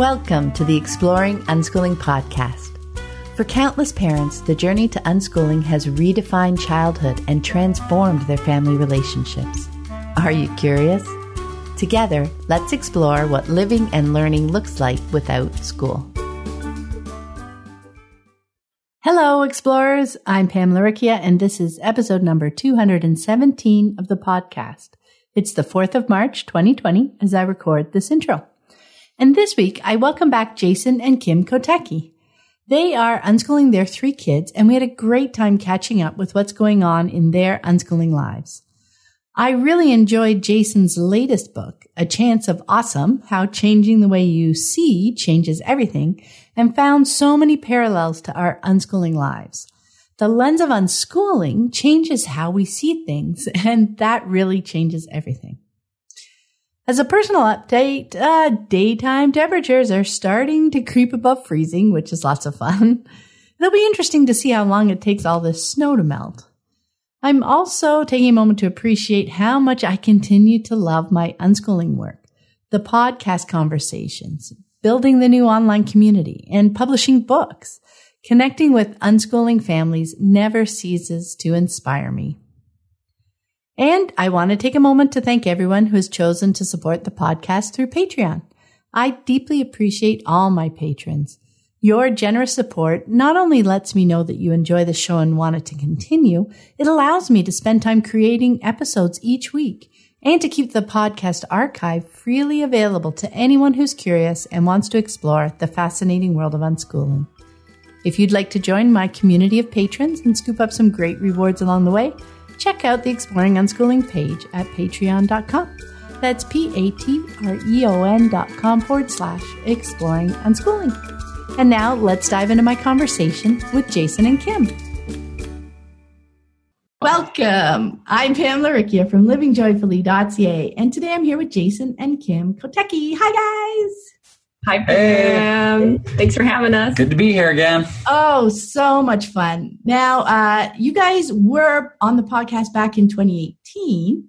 Welcome to the Exploring Unschooling podcast. For countless parents, the journey to unschooling has redefined childhood and transformed their family relationships. Are you curious? Together, let's explore what living and learning looks like without school. Hello, explorers. I'm Pam Laricchia, and this is episode number 217 of the podcast. It's the 4th of March, 2020, as I record this intro. And this week, I welcome back Jason and Kim Kotecki. They are unschooling their three kids, and we had a great time catching up with what's going on in their unschooling lives. I really enjoyed Jason's latest book, A Chance of Awesome, How Changing the Way You See Changes Everything, and found so many parallels to our unschooling lives. The lens of unschooling changes how we see things, and that really changes everything. As a personal update, uh, daytime temperatures are starting to creep above freezing, which is lots of fun. It'll be interesting to see how long it takes all this snow to melt. I'm also taking a moment to appreciate how much I continue to love my unschooling work, the podcast conversations, building the new online community, and publishing books. Connecting with unschooling families never ceases to inspire me. And I want to take a moment to thank everyone who has chosen to support the podcast through Patreon. I deeply appreciate all my patrons. Your generous support not only lets me know that you enjoy the show and want it to continue, it allows me to spend time creating episodes each week and to keep the podcast archive freely available to anyone who's curious and wants to explore the fascinating world of unschooling. If you'd like to join my community of patrons and scoop up some great rewards along the way, check out the Exploring Unschooling page at patreon.com. That's P A T R E O N dot com forward slash exploring unschooling. And now let's dive into my conversation with Jason and Kim. Welcome. I'm Pam Laricchia from livingjoyfully.ca, and today I'm here with Jason and Kim Kotecki. Hi, guys. Hi, Pam. Hey. Thanks for having us. Good to be here again. Oh, so much fun. Now, uh, you guys were on the podcast back in 2018.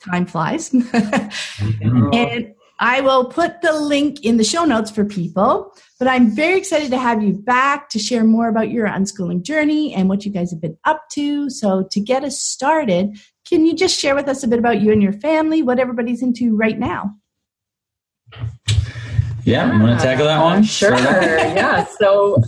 Time flies. mm-hmm. And I will put the link in the show notes for people. But I'm very excited to have you back to share more about your unschooling journey and what you guys have been up to. So, to get us started, can you just share with us a bit about you and your family, what everybody's into right now? Yeah, I'm going to tackle that one. Sure. yeah. So,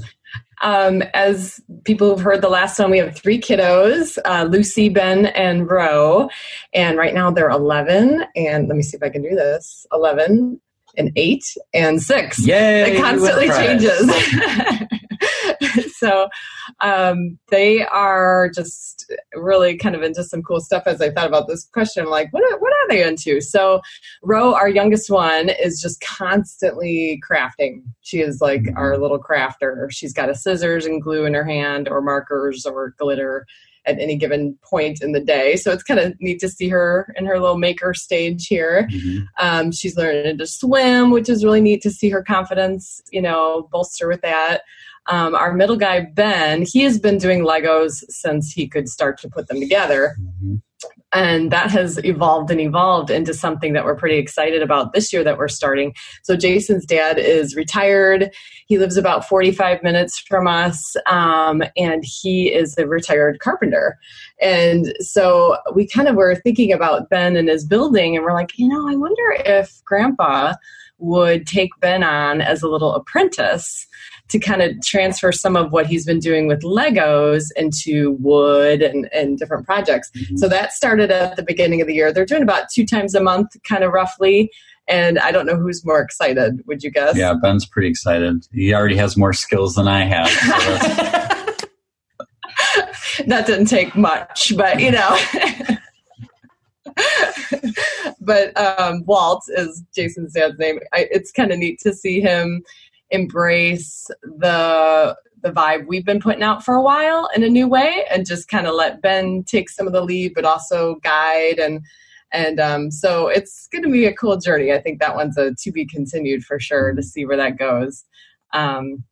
um, as people have heard the last one, we have three kiddos uh, Lucy, Ben, and Roe. And right now they're 11. And let me see if I can do this 11 and 8 and 6. Yay! It constantly changes. so um, they are just really kind of into some cool stuff as I thought about this question. like, what are, what are they into? So, Ro, our youngest one, is just constantly crafting. She is like mm-hmm. our little crafter. She's got a scissors and glue in her hand, or markers, or glitter at any given point in the day. So it's kind of neat to see her in her little maker stage here. Mm-hmm. Um, she's learning to swim, which is really neat to see her confidence, you know, bolster with that. Um, our middle guy, Ben, he has been doing Legos since he could start to put them together. Mm-hmm. And that has evolved and evolved into something that we're pretty excited about this year that we're starting. So, Jason's dad is retired. He lives about 45 minutes from us, um, and he is a retired carpenter. And so, we kind of were thinking about Ben and his building, and we're like, you know, I wonder if grandpa would take Ben on as a little apprentice to kind of transfer some of what he's been doing with Legos into wood and, and different projects. Mm-hmm. So that started at the beginning of the year. They're doing about two times a month, kind of roughly. And I don't know who's more excited. Would you guess? Yeah, Ben's pretty excited. He already has more skills than I have. So that didn't take much, but you know. but um, Walt is Jason's dad's name. I, it's kind of neat to see him embrace the the vibe we've been putting out for a while in a new way and just kind of let Ben take some of the lead but also guide and and um, so it's going to be a cool journey. I think that one's a to be continued for sure to see where that goes. Um,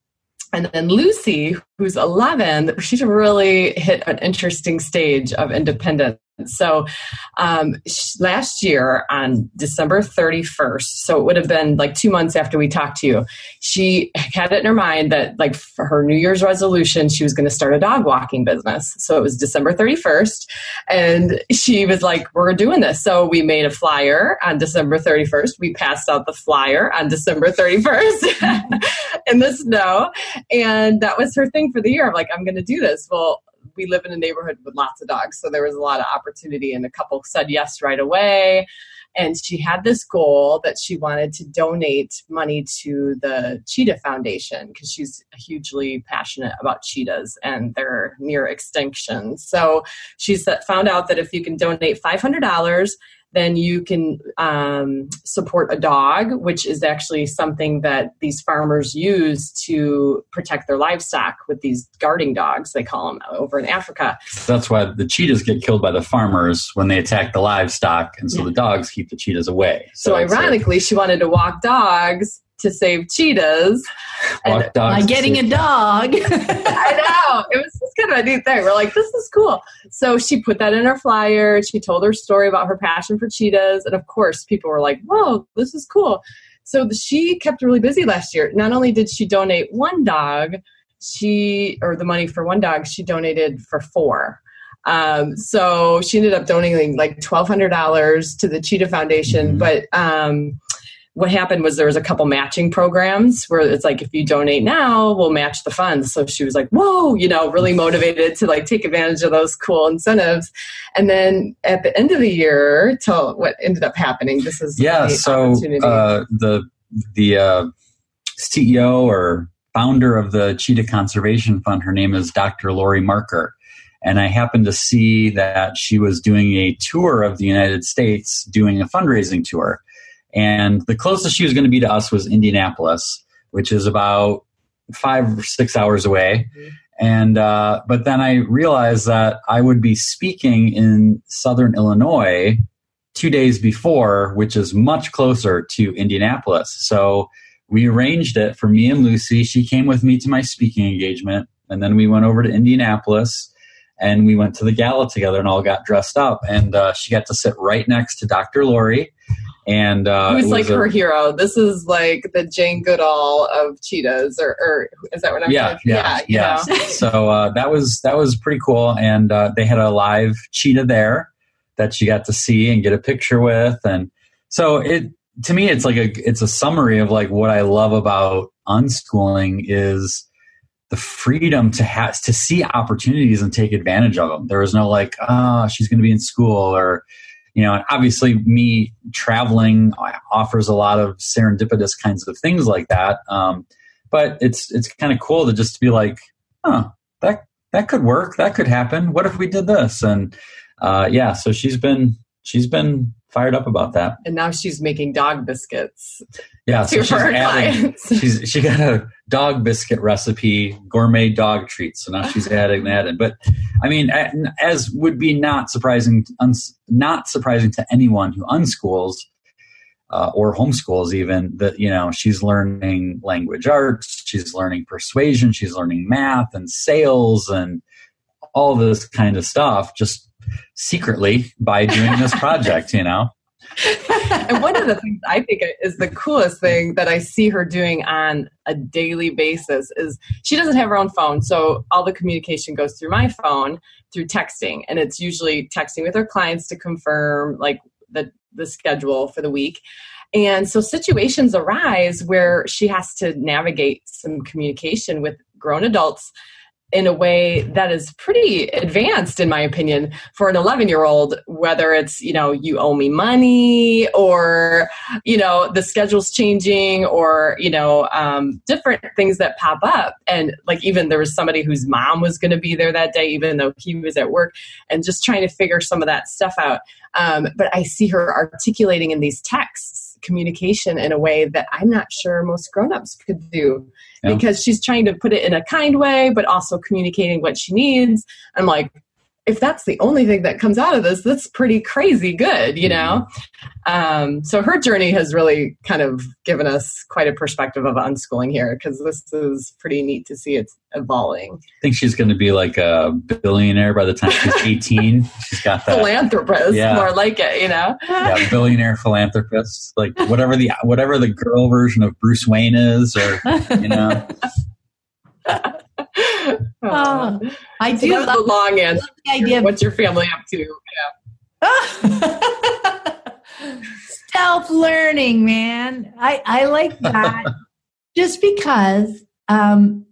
and then Lucy, who's 11, she's really hit an interesting stage of independence So um, last year on December 31st, so it would have been like two months after we talked to you, she had it in her mind that like for her New Year's resolution, she was going to start a dog walking business. So it was December 31st, and she was like, "We're doing this." So we made a flyer on December 31st. We passed out the flyer on December 31st in the snow, and that was her thing for the year. I'm like, "I'm going to do this." Well we live in a neighborhood with lots of dogs, so there was a lot of opportunity, and a couple said yes right away. And she had this goal that she wanted to donate money to the Cheetah Foundation because she's hugely passionate about cheetahs and they're near extinction. So she found out that if you can donate $500, then you can um, support a dog, which is actually something that these farmers use to protect their livestock with these guarding dogs, they call them over in Africa. That's why the cheetahs get killed by the farmers when they attack the livestock, and so yeah. the dogs keep the cheetahs away. So, so ironically, she wanted to walk dogs to save cheetahs. And by getting a dog. I know. It was just kind of a neat thing. We're like, this is cool. So she put that in her flyer. She told her story about her passion for cheetahs. And of course, people were like, whoa, this is cool. So she kept really busy last year. Not only did she donate one dog, she, or the money for one dog, she donated for four. Um, so she ended up donating like $1,200 to the Cheetah Foundation. Mm-hmm. But um, what happened was there was a couple matching programs where it's like if you donate now we'll match the funds. So she was like whoa you know really motivated to like take advantage of those cool incentives. And then at the end of the year till what ended up happening this is yeah so uh, the the uh, ceo or founder of the cheetah conservation fund her name is dr laurie marker. And I happened to see that she was doing a tour of the United States, doing a fundraising tour. And the closest she was going to be to us was Indianapolis, which is about five or six hours away. Mm-hmm. And uh, but then I realized that I would be speaking in Southern Illinois two days before, which is much closer to Indianapolis. So we arranged it for me and Lucy. She came with me to my speaking engagement, and then we went over to Indianapolis and we went to the gala together and all got dressed up. And uh, she got to sit right next to Dr. Laurie and uh, who's like her hero. This is like the Jane Goodall of cheetahs, or, or is that what I'm? Yeah, yeah, yeah. yeah. so uh, that was that was pretty cool, and uh, they had a live cheetah there that you got to see and get a picture with, and so it to me it's like a it's a summary of like what I love about unschooling is the freedom to have to see opportunities and take advantage of them. There was no like, oh, she's going to be in school or you know, obviously me traveling offers a lot of serendipitous kinds of things like that. Um, but it's it's kind of cool to just be like, huh, that that could work, that could happen. What if we did this? And uh, yeah, so she's been she's been fired up about that. And now she's making dog biscuits. Yeah, so she's adding, she's she got a dog biscuit recipe, gourmet dog treats. So now she's adding that in. But I mean, as would be not surprising, not surprising to anyone who unschools uh, or homeschools, even that you know she's learning language arts, she's learning persuasion, she's learning math and sales and all this kind of stuff. Just secretly by doing this project, you know? and one of the things I think is the coolest thing that I see her doing on a daily basis is she doesn't have her own phone. So all the communication goes through my phone through texting. And it's usually texting with her clients to confirm like the, the schedule for the week. And so situations arise where she has to navigate some communication with grown adults in a way that is pretty advanced in my opinion for an 11 year old whether it's you know you owe me money or you know the schedule's changing or you know um, different things that pop up. And like even there was somebody whose mom was going to be there that day even though he was at work and just trying to figure some of that stuff out. Um, but i see her articulating in these texts communication in a way that I'm not sure most grown-ups could do yeah. because she's trying to put it in a kind way but also communicating what she needs. I'm like, if that's the only thing that comes out of this, that's pretty crazy good, you know? Um, so her journey has really kind of given us quite a perspective of unschooling here because this is pretty neat to see it's evolving. I think she's going to be like a billionaire by the time she's 18. she's got that. Philanthropist, yeah. more like it, you know? Yeah, billionaire philanthropist. Like whatever the, whatever the girl version of Bruce Wayne is or, you know. oh, I do so love the long answer. The idea What's your family up to? Yeah. Self learning, man. I, I like that. Just because um,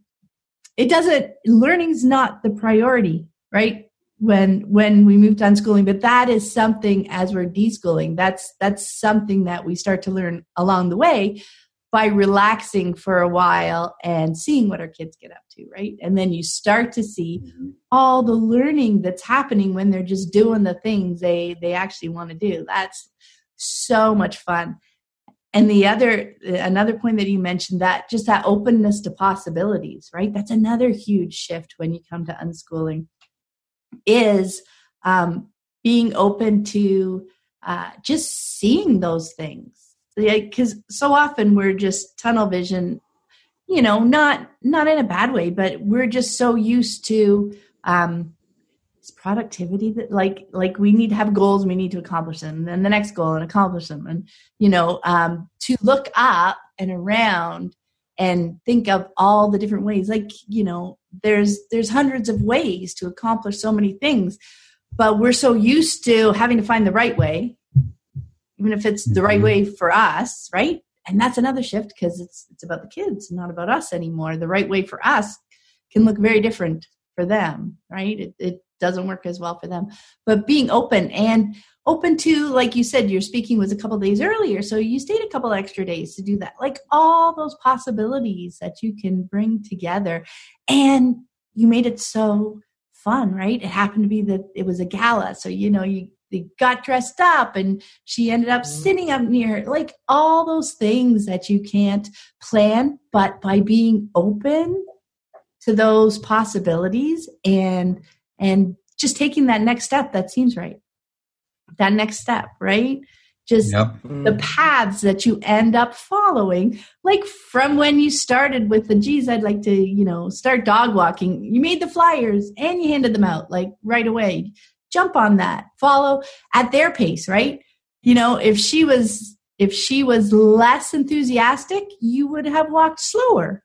it doesn't learning's not the priority, right? When when we move to unschooling, but that is something as we're deschooling, that's that's something that we start to learn along the way by relaxing for a while and seeing what our kids get up to, right? And then you start to see mm-hmm. all the learning that's happening when they're just doing the things they they actually want to do. That's so much fun. And the other another point that you mentioned that just that openness to possibilities, right? That's another huge shift when you come to unschooling is um, being open to uh, just seeing those things because so often we're just tunnel vision you know not not in a bad way but we're just so used to um productivity that like like we need to have goals we need to accomplish them and then the next goal and accomplish them and you know um to look up and around and think of all the different ways like you know there's there's hundreds of ways to accomplish so many things but we're so used to having to find the right way even if it's the right mm-hmm. way for us, right? And that's another shift because it's it's about the kids, not about us anymore. The right way for us can look very different for them, right? It, it doesn't work as well for them. But being open and open to, like you said, your speaking was a couple days earlier, so you stayed a couple extra days to do that. Like all those possibilities that you can bring together, and you made it so fun, right? It happened to be that it was a gala, so you know you they got dressed up and she ended up mm-hmm. sitting up near like all those things that you can't plan but by being open to those possibilities and and just taking that next step that seems right. That next step right? Just yep. the paths that you end up following like from when you started with the geez i'd like to you know start dog walking. You made the flyers and you handed them out like right away jump on that. Follow at their pace right? You know if she was if she was less enthusiastic you would have walked slower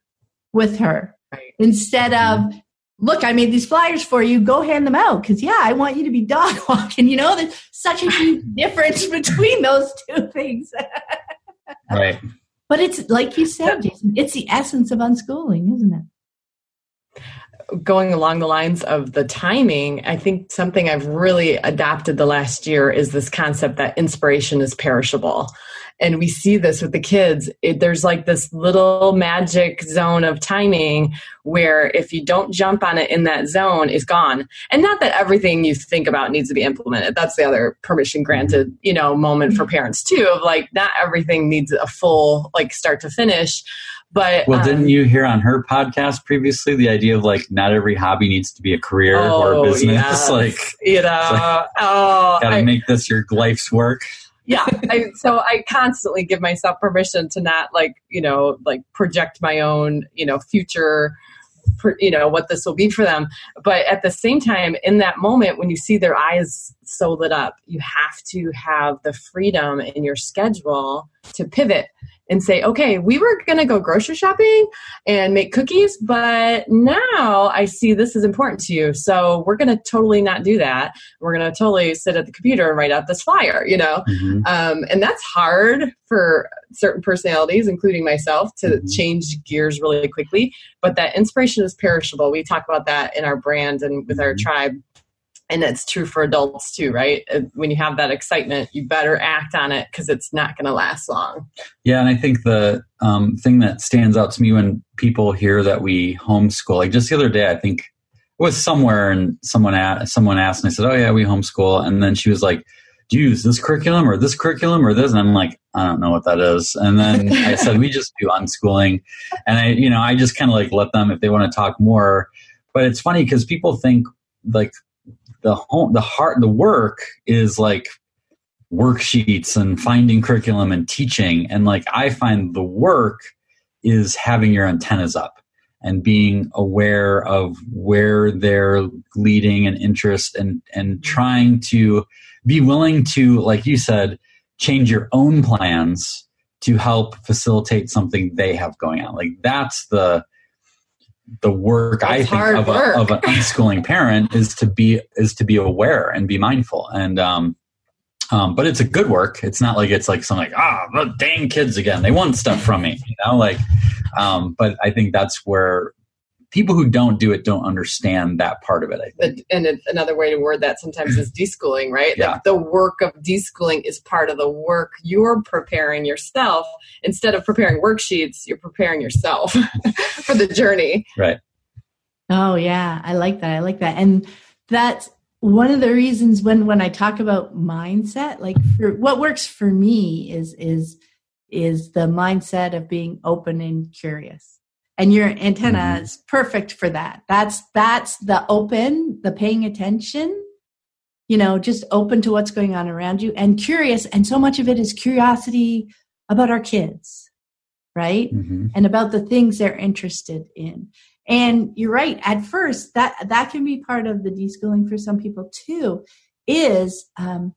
with her right. instead of mm-hmm. look i made these flyers for you. Go hand them out. Because yeah i want you to be dog walking. You know there's such a huge difference between those two things. Right. But it's like you said jason it's the essence of unschooling isn't it going along the lines of the timing, I think something I've really adopted the last year is this concept that inspiration is perishable. And we see this with the kids. It, there's like this little magic zone of timing where if you don't jump on it in that zone, it's gone. And not that everything you think about needs to be implemented. That's the other permission granted, mm-hmm. you know, moment for mm-hmm. parents too of like not everything needs a full like start to finish but well, um, didn't you hear on her podcast previously the idea of like not every hobby needs to be a career oh, or a oh, business? Yes. like you know, like, oh, gotta I, make this your life's work. Yeah, I, so I constantly give myself permission to not like you know like project my own you know future you know what this will be for them but at the same time in that moment when you see their eyes so lit up you have to have the freedom in your schedule to pivot and say, okay, we were going to go grocery shopping and make cookies, but now I see this is important to you. So we're going to totally not do that. We're going to totally sit at the computer and write out this flyer, you know? Mm-hmm. Um, and that's hard for certain personalities, including myself, to mm-hmm. change gears really quickly. But that inspiration is perishable. We talk about that in our brand and with mm-hmm. our tribe and it's true for adults too right? Uh, when you have that excitement you better act on it because it's not going to last long. Yeah and i think the um, thing that stands out to me when people hear that we homeschool like just the other day i think it was somewhere and someone asked, someone asked and i said oh yeah we homeschool and then she was like do you use this curriculum or this curriculum or this and i'm like i don't know what that is and then i said we just do unschooling and i you know i just kind of like let them if they want to talk more but it's funny because people think like the home the heart the work is like worksheets and finding curriculum and teaching. And like i find the work is having your antennas up and being aware of where they're leading and interest and and trying to be willing to like you said change your own plans to help facilitate something they have going on. Like that's the the work I think of, work. A, of an unschooling parent is to be is to be aware and be mindful and um, um, but it's a good work. It's not like it's like something like ah oh, the dang kids again they want stuff from me you know like um, but I think that's where people who don't do it don't understand that part of it. And another way to word that sometimes is deschooling, right? Yeah. Like the work of deschooling is part of the work you're preparing yourself. Instead of preparing worksheets, you're preparing yourself for the journey. Right. Oh yeah, I like that. I like that. And that's one of the reasons when when I talk about mindset, like for, what works for me is is is the mindset of being open and curious and your antenna mm-hmm. is perfect for that that's that's the open the paying attention you know just open to what's going on around you and curious and so much of it is curiosity about our kids right mm-hmm. and about the things they're interested in and you're right at first that that can be part of the deschooling for some people too is um,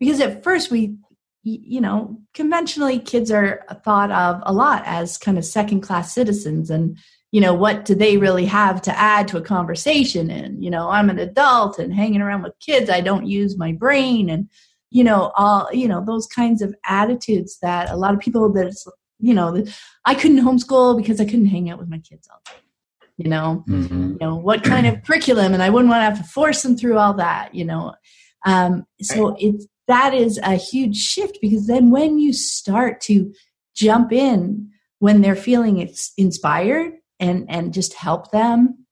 because at first we you know, conventionally kids are thought of a lot as kind of second class citizens and you know what do they really have to add to a conversation? And you know i'm an adult and hanging around with kids i don't use my brain and you know all you know those kinds of attitudes that a lot of people that you know i couldn't homeschool because i couldn't hang out with my kids all day you know? Mm-hmm. you know what kind of curriculum? And i wouldn't want to have to force them through all that you know? Um, so it's that is a huge shift because then when you start to jump in when they're feeling inspired and and just help them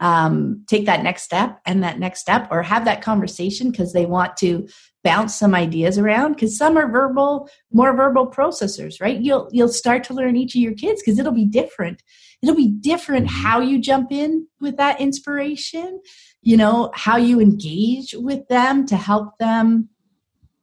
um, take that next step and that next step or have that conversation because they want to bounce some ideas around because some are verbal more verbal processors right you'll you'll start to learn each of your kids because it'll be different it'll be different mm-hmm. how you jump in with that inspiration you know how you engage with them to help them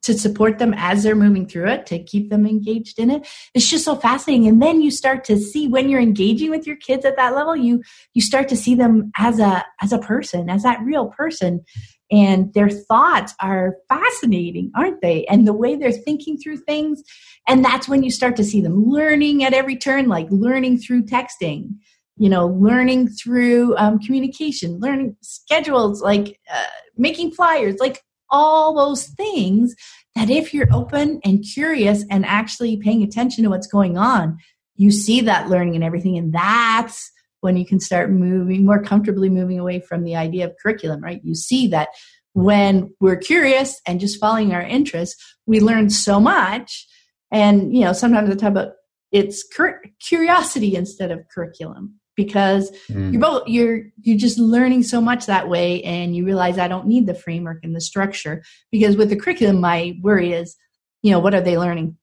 to support them as they're moving through it, to keep them engaged in it. It's just so fascinating. And then you start to see when you're engaging with your kids at that level, you you start to see them as a as a person, as that real person. And their thoughts are fascinating, aren't they? And the way they're thinking through things. And that's when you start to see them learning at every turn, like learning through texting, you know, learning through um, communication, learning schedules, like uh, making flyers, like all those things that if you're open and curious and actually paying attention to what's going on, you see that learning and everything. And that's when you can start moving more comfortably moving away from the idea of curriculum, right? You see that when we're curious and just following our interests, we learn so much. And, you know, sometimes I talk about it's cur- curiosity instead of curriculum because mm. you're both you're you're just learning so much that way and you realize i don't need the framework and the structure because with the curriculum my worry is you know what are they learning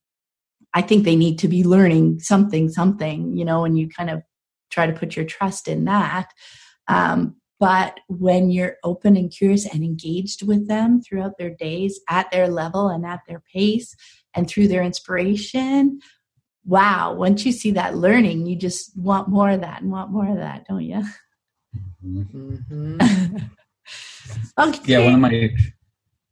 i think they need to be learning something something you know and you kind of try to put your trust in that um, but when you're open and curious and engaged with them throughout their days at their level and at their pace and through their inspiration wow, once you see that learning, you just want more of that and want more of that, don't you? Mm-hmm. okay. Yeah, one of my.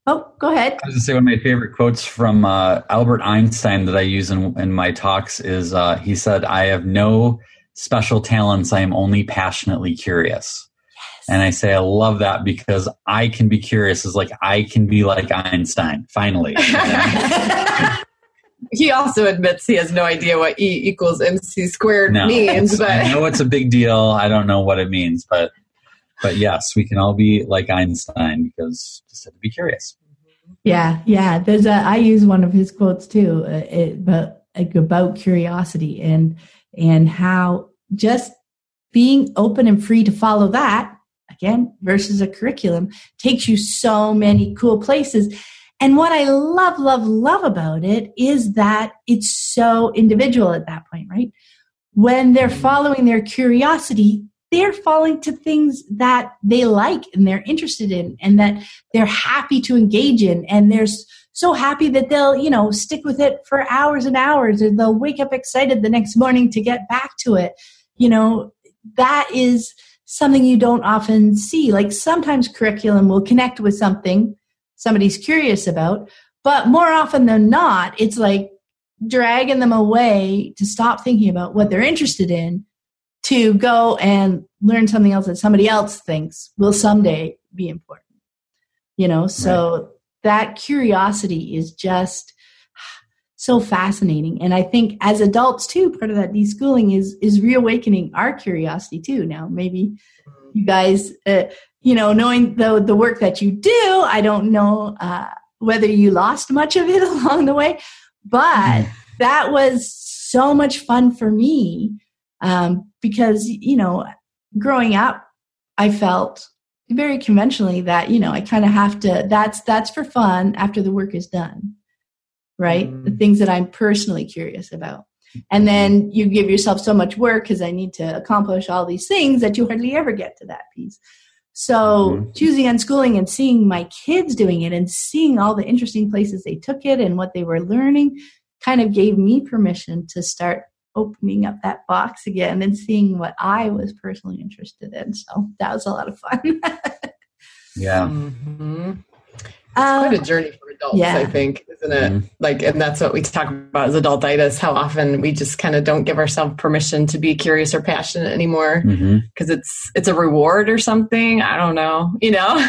Oh, go ahead. I was going to say one of my favorite quotes from uh, Albert Einstein that I use in, in my talks is uh, he said, I have no special talents. I am only passionately curious. Yes. And I say, I love that because I can be curious is like, I can be like Einstein, finally. he also admits he has no idea what E equals MC squared no, means. But I know it's a big deal. I don't know what it means, but but yes, we can all be like Einstein because just have to be curious. Yeah, yeah. There's a. I use one of his quotes too, uh, it, but like about curiosity and and how just being open and free to follow that again versus a curriculum takes you so many cool places and what I love, love, love about it is that it's so individual at that point, right? When they're mm-hmm. following their curiosity, they're falling to things that they like and they're interested in and that they're happy to engage in. And they're so happy that they'll you know stick with it for hours and hours and they'll wake up excited the next morning to get back to it. You know that is something you don't often see. Like sometimes curriculum will connect with something somebody's curious about but more often than not it's like dragging them away to stop thinking about what they're interested in to go and learn something else that somebody else thinks will someday be important. You know, so right. that curiosity is just so fascinating. And I think as adults too, part of that deschooling is is reawakening our curiosity too. Now, maybe you guys, uh, you know, knowing the the work that you do, I don't know uh, whether you lost much of it along the way, but mm-hmm. that was so much fun for me um, because you know growing up i felt very conventionally that you know i kind of have to that's that's for fun after the work is done right mm. the things that i'm personally curious about and then you give yourself so much work because i need to accomplish all these things that you hardly ever get to that piece so mm-hmm. choosing unschooling and seeing my kids doing it and seeing all the interesting places they took it and what they were learning kind of gave me permission to start opening up that box again and seeing what I was personally interested in. So that was a lot of fun. yeah. Mm-hmm. It's quite a um, journey for adults, yeah. I think, isn't it? Mm-hmm. Like, and that's what we talk about as adultitis. How often we just kind of don't give ourselves permission to be curious or passionate anymore because mm-hmm. it's it's a reward or something. I don't know, you know.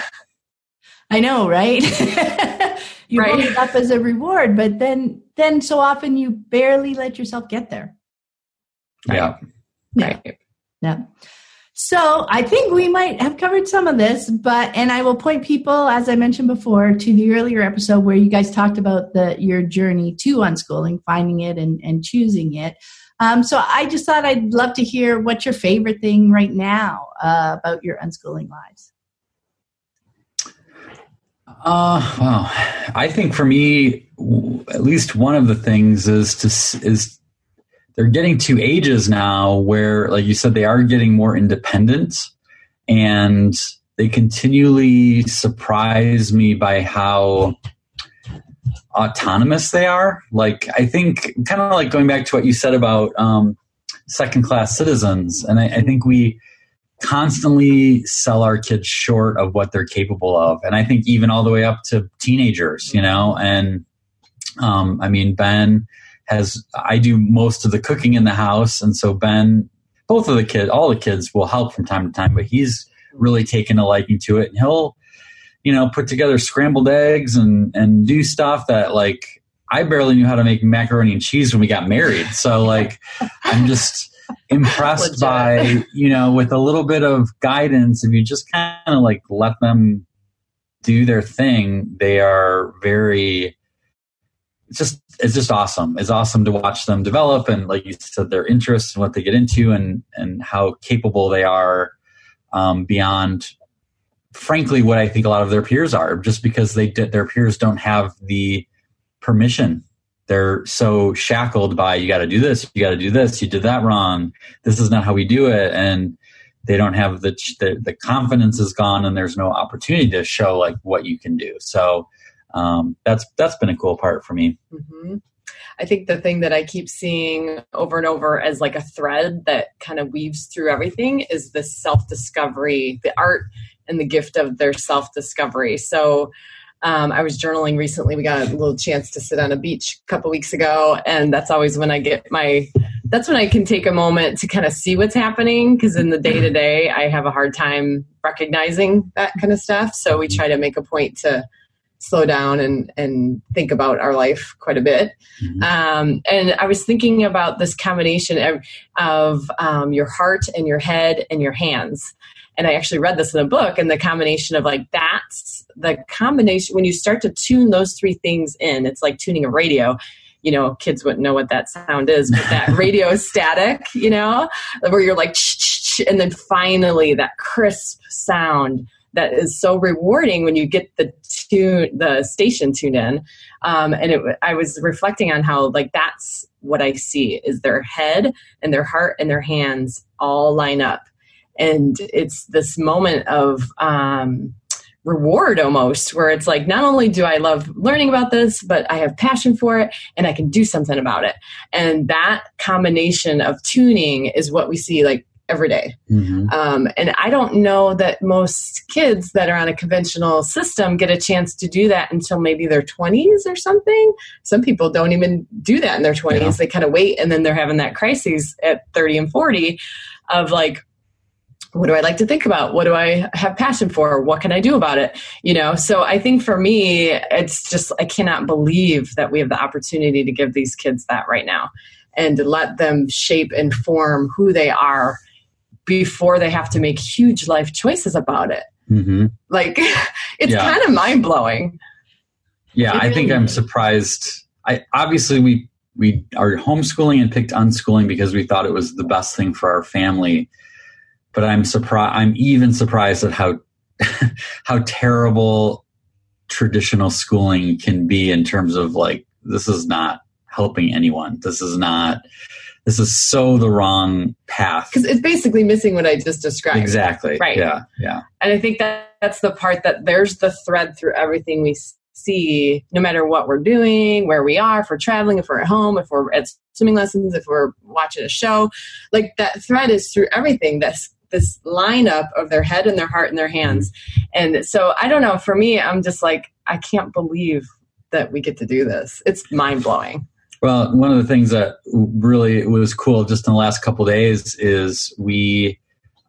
I know, right? you right. it up as a reward, but then then so often you barely let yourself get there. Yeah. Right. Yeah. So I think we might have covered some of this, but and I will point people, as I mentioned before, to the earlier episode where you guys talked about the your journey to unschooling, finding it and, and choosing it. Um, so I just thought I'd love to hear what's your favorite thing right now uh, about your unschooling lives. Uh, well, I think for me, at least one of the things is to is they're getting to ages now where, like you said, they are getting more independent and they continually surprise me by how autonomous they are. Like, I think, kind of like going back to what you said about um, second class citizens. And I, I think we constantly sell our kids short of what they're capable of. And I think even all the way up to teenagers, you know, and um, I mean, Ben has I do most of the cooking in the house, and so Ben, both of the kids, all the kids will help from time to time, but he's really taken a liking to it, and he'll, you know, put together scrambled eggs and and do stuff that like I barely knew how to make macaroni and cheese when we got married. So like, I'm just impressed by you know with a little bit of guidance if you just kind of like let them do their thing they are very it's just it's just awesome. It's awesome to watch them develop and like you said, their interests and what they get into and and how capable they are um, beyond frankly what I think a lot of their peers are just because they their peers don't have the permission. They're so shackled by you got to do this, you got to do this, you did that wrong. This is not how we do it, and they don't have the, the the confidence is gone, and there's no opportunity to show like what you can do. So um, that's that's been a cool part for me. Mm-hmm. I think the thing that I keep seeing over and over as like a thread that kind of weaves through everything is the self discovery, the art and the gift of their self discovery. So um, I was journaling recently. We got a little chance to sit on a beach a couple weeks ago, and that's always when I get my. That's when I can take a moment to kind of see what's happening because in the day to day, I have a hard time recognizing that kind of stuff. So we try to make a point to slow down and and think about our life quite a bit. Mm-hmm. Um, and I was thinking about this combination of, of um, your heart and your head and your hands. And I actually read this in a book, and the combination of like that's the combination when you start to tune those three things in, it's like tuning a radio you know, kids wouldn't know what that sound is, but that radio static, you know, where you're like, and then finally that crisp sound that is so rewarding when you get the tune the station tuned in. Um, and it, i was reflecting on how like that's what i see is their head and their heart and their hands all line up. And it's this moment of um, reward almost where it's like not only do i love learning about this but i have passion for it and i can do something about it. And that combination of tuning is what we see like every day. Mm-hmm. Um, and I don't know that most kids that are on a conventional system get a chance to do that until maybe their 20s or something. Some people don't even do that in their 20s. Yeah. They kind of wait and then they're having that crisis at 30 and 40 of like, what do I like to think about? What do I have passion for? What can I do about it? You know, so I think for me, it's just, I cannot believe that we have the opportunity to give these kids that right now and to let them shape and form who they are before they have to make huge life choices about it. Mm-hmm. Like, it's yeah. kind of mind blowing. Yeah, I think I'm surprised. I obviously we we are homeschooling and picked unschooling because we thought it was the best thing for our family. But I'm surprised. I'm even surprised at how how terrible traditional schooling can be in terms of like this is not helping anyone. This is not this is so the wrong path because it's basically missing what I just described. Exactly. Right. Yeah. Yeah. And I think that that's the part that there's the thread through everything we see, no matter what we're doing, where we are, if we're traveling, if we're at home, if we're at swimming lessons, if we're watching a show, like that thread is through everything. This this lineup of their head and their heart and their hands. And so I don't know. For me, I'm just like I can't believe that we get to do this. It's mind blowing. Well, one of the things that really was cool just in the last couple days is we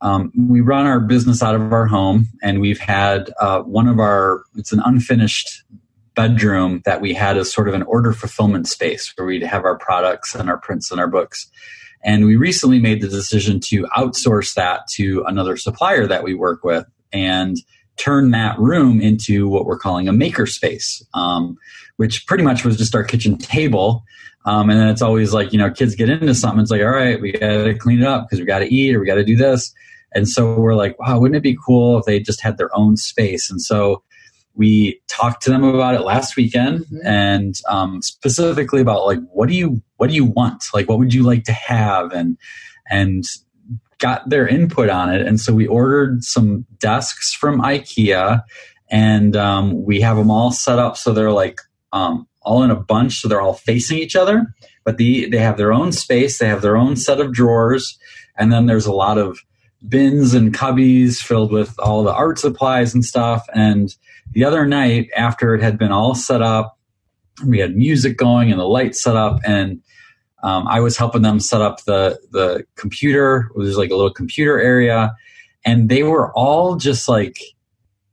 um, we run our business out of our home, and we've had uh, one of our it's an unfinished bedroom that we had as sort of an order fulfillment space where we'd have our products and our prints and our books. And we recently made the decision to outsource that to another supplier that we work with and turn that room into what we're calling a maker space, um, which pretty much was just our kitchen table. Um, and then it's always like, you know, kids get into something. It's like, all right, we got to clean it up because we got to eat or we got to do this. And so we're like, wow, wouldn't it be cool if they just had their own space? And so we talked to them about it last weekend mm-hmm. and um, specifically about like, what do you, what do you want? Like, what would you like to have? And, and got their input on it. And so we ordered some desks from IKEA and um, we have them all set up so they're like um, all in a bunch, so they're all facing each other. But the they have their own space, they have their own set of drawers, and then there's a lot of bins and cubbies filled with all the art supplies and stuff. And the other night, after it had been all set up, we had music going and the lights set up, and um, I was helping them set up the the computer. There's like a little computer area, and they were all just like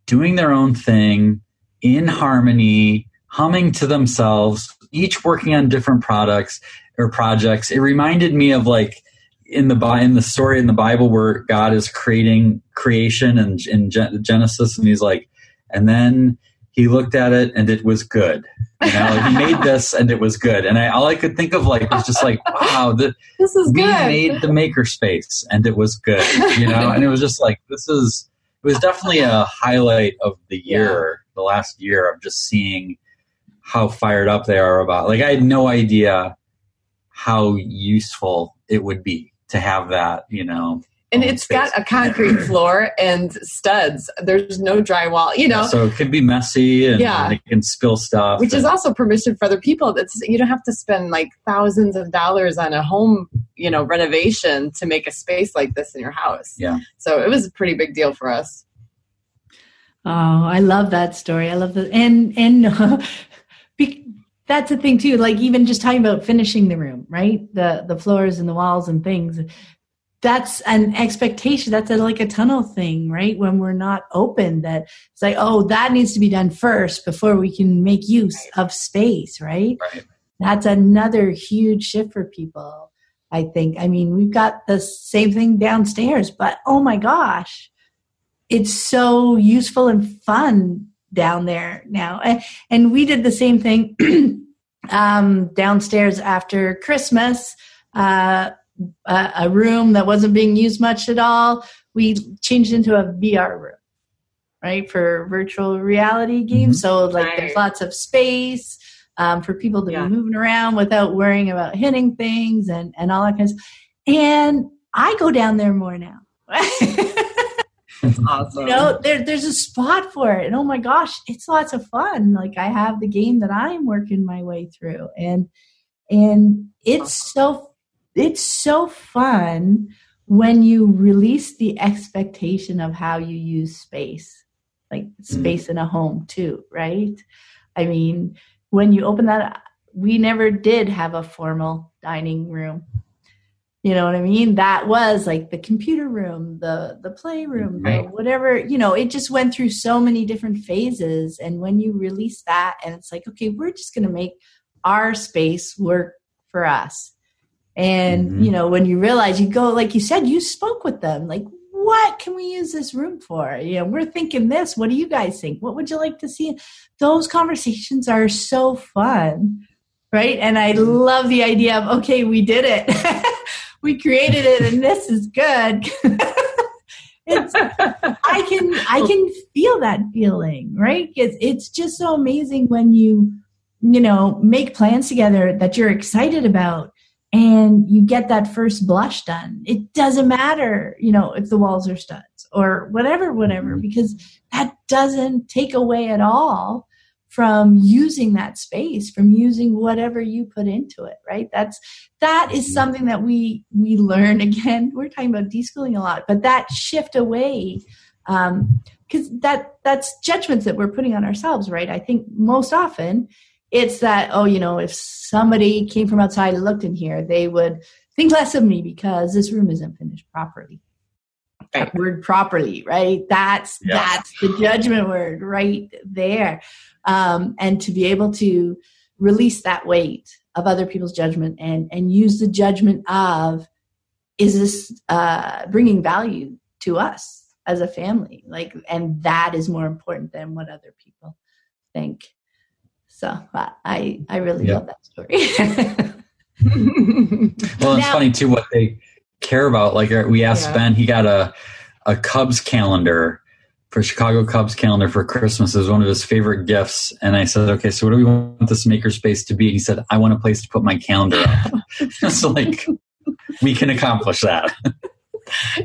doing their own thing in harmony humming to themselves, each working on different products or projects. It reminded me of like in the in the story in the Bible where God is creating creation and in Genesis, and He's like, and then He looked at it and it was good. You know, He made this and it was good. And I, all I could think of like was just like, wow, the, this is we good. made the maker space and it was good. You know, and it was just like this is it was definitely a highlight of the year, yeah. the last year of just seeing how fired up they are about. Like I had no idea how useful it would be to have that, you know. And it's space. got a concrete floor and studs. There's no drywall, you know. Yeah, so it could be messy and, yeah. and it can spill stuff. Which and, is also permission for other people. That's you don't have to spend like thousands of dollars on a home, you know, renovation to make a space like this in your house. Yeah. So it was a pretty big deal for us. Oh, I love that story. I love that. And and be- that's the thing too. Like even just talking about finishing the room, right? The the floors and the walls and things. That's an expectation. That's a, like a tunnel thing, right? When we're not open, that it's like, oh, that needs to be done first before we can make use of space, right? Right. That's another huge shift for people. I think. I mean, we've got the same thing downstairs, but oh my gosh, it's so useful and fun down there now. And we did the same thing um, downstairs after Christmas. Uh, a, a room that wasn't being used much at all, we changed into a VR room, right, for virtual reality games. Mm-hmm. So, like, there's lots of space um, for people to yeah. be moving around without worrying about hitting things and, and all that kind of stuff. And I go down there more now. That's awesome. You know, there, there's a spot for it. And oh my gosh, it's lots of fun. Like I have the game that I'm working my way through. And and it's so it's so fun when you release the expectation of how you use space. Like space mm-hmm. in a home too, right? I mean, when you open that we never did have a formal dining room you know what i mean? That was like the computer room the the playroom right. the whatever you know it just went through so many different phases. And when you release that and it's like okay we're just going to make our space work for us. And mm-hmm. you know when you realize you go like you said you spoke with them like what can we use this room for? You know we're thinking this. What do you guys think? What would you like to see? Those conversations are so fun right? And i love the idea of okay we did it we created it and this is good. It's i can i can feel that feeling right? It's, it's just so amazing when you you know make plans together that you're excited about and you get that first blush done. It doesn't matter you know if the walls are studs or whatever whatever mm-hmm. because that doesn't take away at all from using that space from using whatever you put into it right? That's that is mm-hmm. something that we we learn again. We're talking about deschooling a lot but that shift away um because that that's judgments that we're putting on ourselves right? I think most often it's that oh you know if somebody came from outside and looked in here they would think less of me because this room isn't finished properly that word properly right? That's yeah. that's the judgment word right there. Um, and to be able to release that weight of other people's judgment and and use the judgment of is this uh, bringing value to us as a family? Like and that is more important than what other people think. So i i really yeah. love that story. Well it's now, funny too what they care about like uh, we asked yeah. ben he got a a cubs calendar for Chicago Cubs calendar for Christmas. It was one of his favorite gifts. And I said, okay, so what do we want this makerspace to be? And he said, I want a place to put my calendar up. so like, we can accomplish that.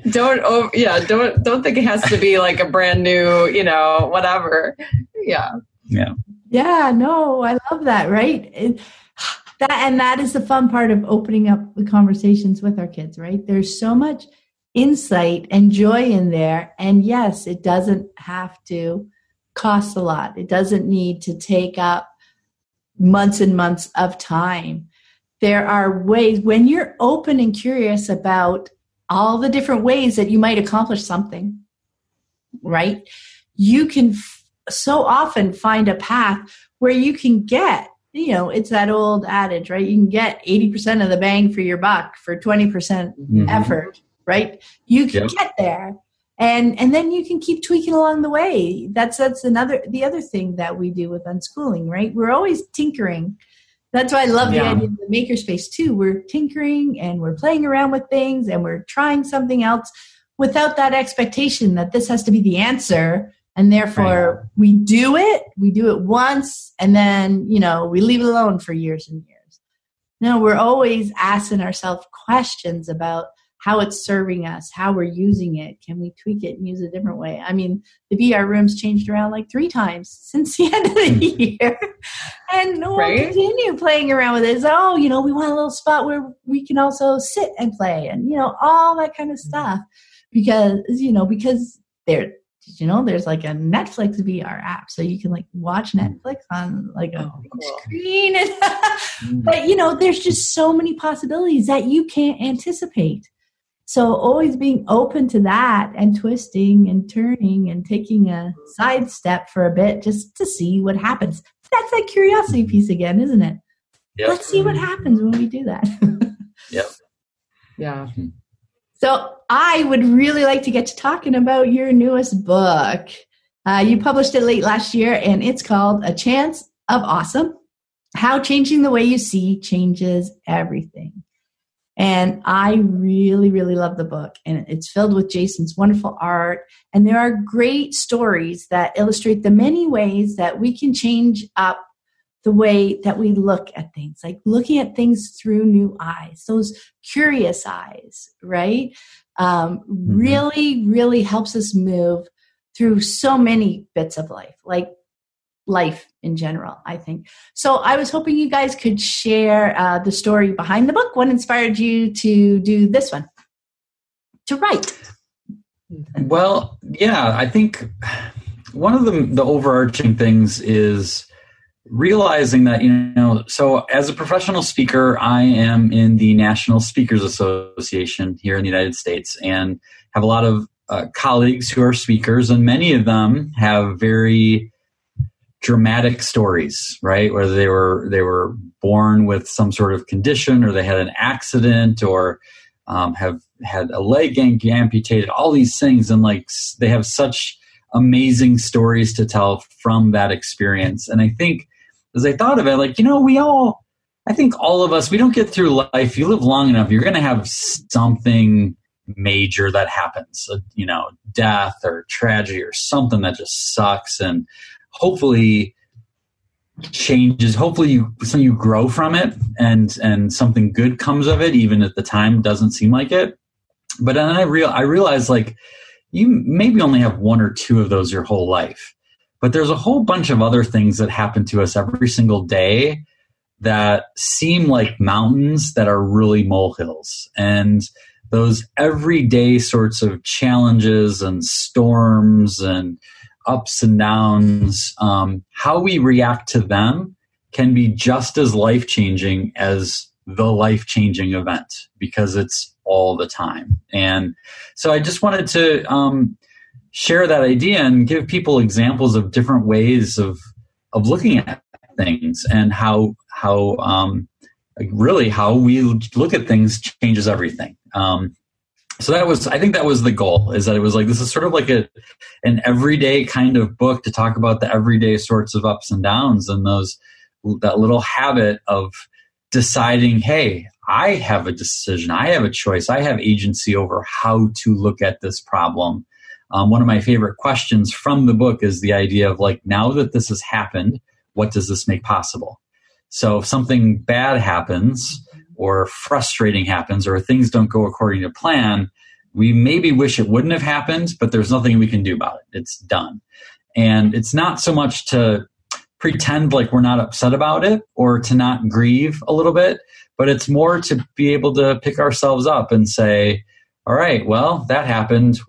don't, oh, yeah, don't, don't think it has to be like a brand new, you know, whatever. Yeah. Yeah. Yeah. No, I love that. Right. It, that, and that is the fun part of opening up the conversations with our kids, right? There's so much insight and joy in there. And yes, it doesn't have to cost a lot. It doesn't need to take up months and months of time. There are ways when you're open and curious about all the different ways that you might accomplish something, right? You can f- so often find a path where you can get, you know, it's that old adage, right? You can get 80% of the bang for your buck for 20% mm-hmm. effort right? You can yep. get there and and then you can keep tweaking along the way that's that's another the other thing that we do with unschooling right we're always tinkering that's why i love yeah. the idea of the makerspace too we're tinkering and we're playing around with things and we're trying something else without that expectation that this has to be the answer and therefore right. we do it we do it once and then you know we leave it alone for years and years no we're always asking ourselves questions about how it's serving us, how we're using it. Can we tweak it and use it a different way? I mean, the VR rooms changed around like three times since the end of the hmm. year. and we'll right? continue playing around with it. It's, oh, you know, we want a little spot where we can also sit and play and, you know, all that kind of hmm. stuff. Because, you know, because there, you know, there's like a Netflix VR app, so you can like watch hmm. Netflix on like a oh, cool. screen. And hmm. but you know, there's just so many possibilities that you can't anticipate. So always being open to that and twisting and turning and taking a side step for a bit just to see what happens. That's that curiosity hmm. piece again, isn't it? Yep. Let's see what hmm. happens when we do that. yep. Yeah. So I would really like to get to talking about your newest book. Uh, you published it late last year, and it's called A Chance of Awesome How Changing the Way You See Changes Everything. And I really, really love the book. And it's filled with Jason's wonderful art. And there are great stories that illustrate the many ways that we can change up the way that we look at things, like looking at things through new eyes, those curious eyes, right? Um, mm-hmm. Really, really helps us move through so many bits of life, like life in general, I think. So I was hoping you guys could share uh, the story behind the book. What inspired you to do this one? To write? Well, yeah, I think one of the, the overarching things is realizing that you know so as a professional speaker i am in the national speakers association here in the united states and have a lot of uh, colleagues who are speakers and many of them have very dramatic stories right? Whether they were they were born with some sort of condition or they had an accident or um, have had a leg amputated all these things. And like they have such amazing stories to tell from that experience. And i think as I thought of it, like, you know, we all, I think all of us, we don't get through life. You live long enough, you're going to have something major that happens, uh, you know, death or tragedy or something that just sucks. And hopefully, changes hopefully you so you grow from it and and something good comes of it even at the time doesn't seem like it but then i real i realized like you maybe only have one or two of those your whole life but there's a whole bunch of other things that happen to us every single day that seem like mountains that are really molehills. And those everyday sorts of challenges and storms and ups and downs, um, how we react to them can be just as life changing as the life changing event because it's all the time. And so I just wanted to um, share that idea and give people examples of different ways of of looking at things and how how um, really how we look at things changes everything. Um, so that was I think that was the goal is that it was like this is sort of like a an everyday kind of book to talk about the everyday sorts of ups and downs and those that little habit of deciding hey I have a decision I have a choice I have agency over how to look at this problem um, one of my favorite questions from the book is the idea of like, now that this has happened, what does this make possible? So if something bad happens or frustrating happens or things don't go according to plan, we maybe wish it wouldn't have happened, but there's nothing we can do about it. It's done. And it's not so much to pretend like we're not upset about it or to not grieve a little bit, but it's more to be able to pick ourselves up and say, all right, well, that happened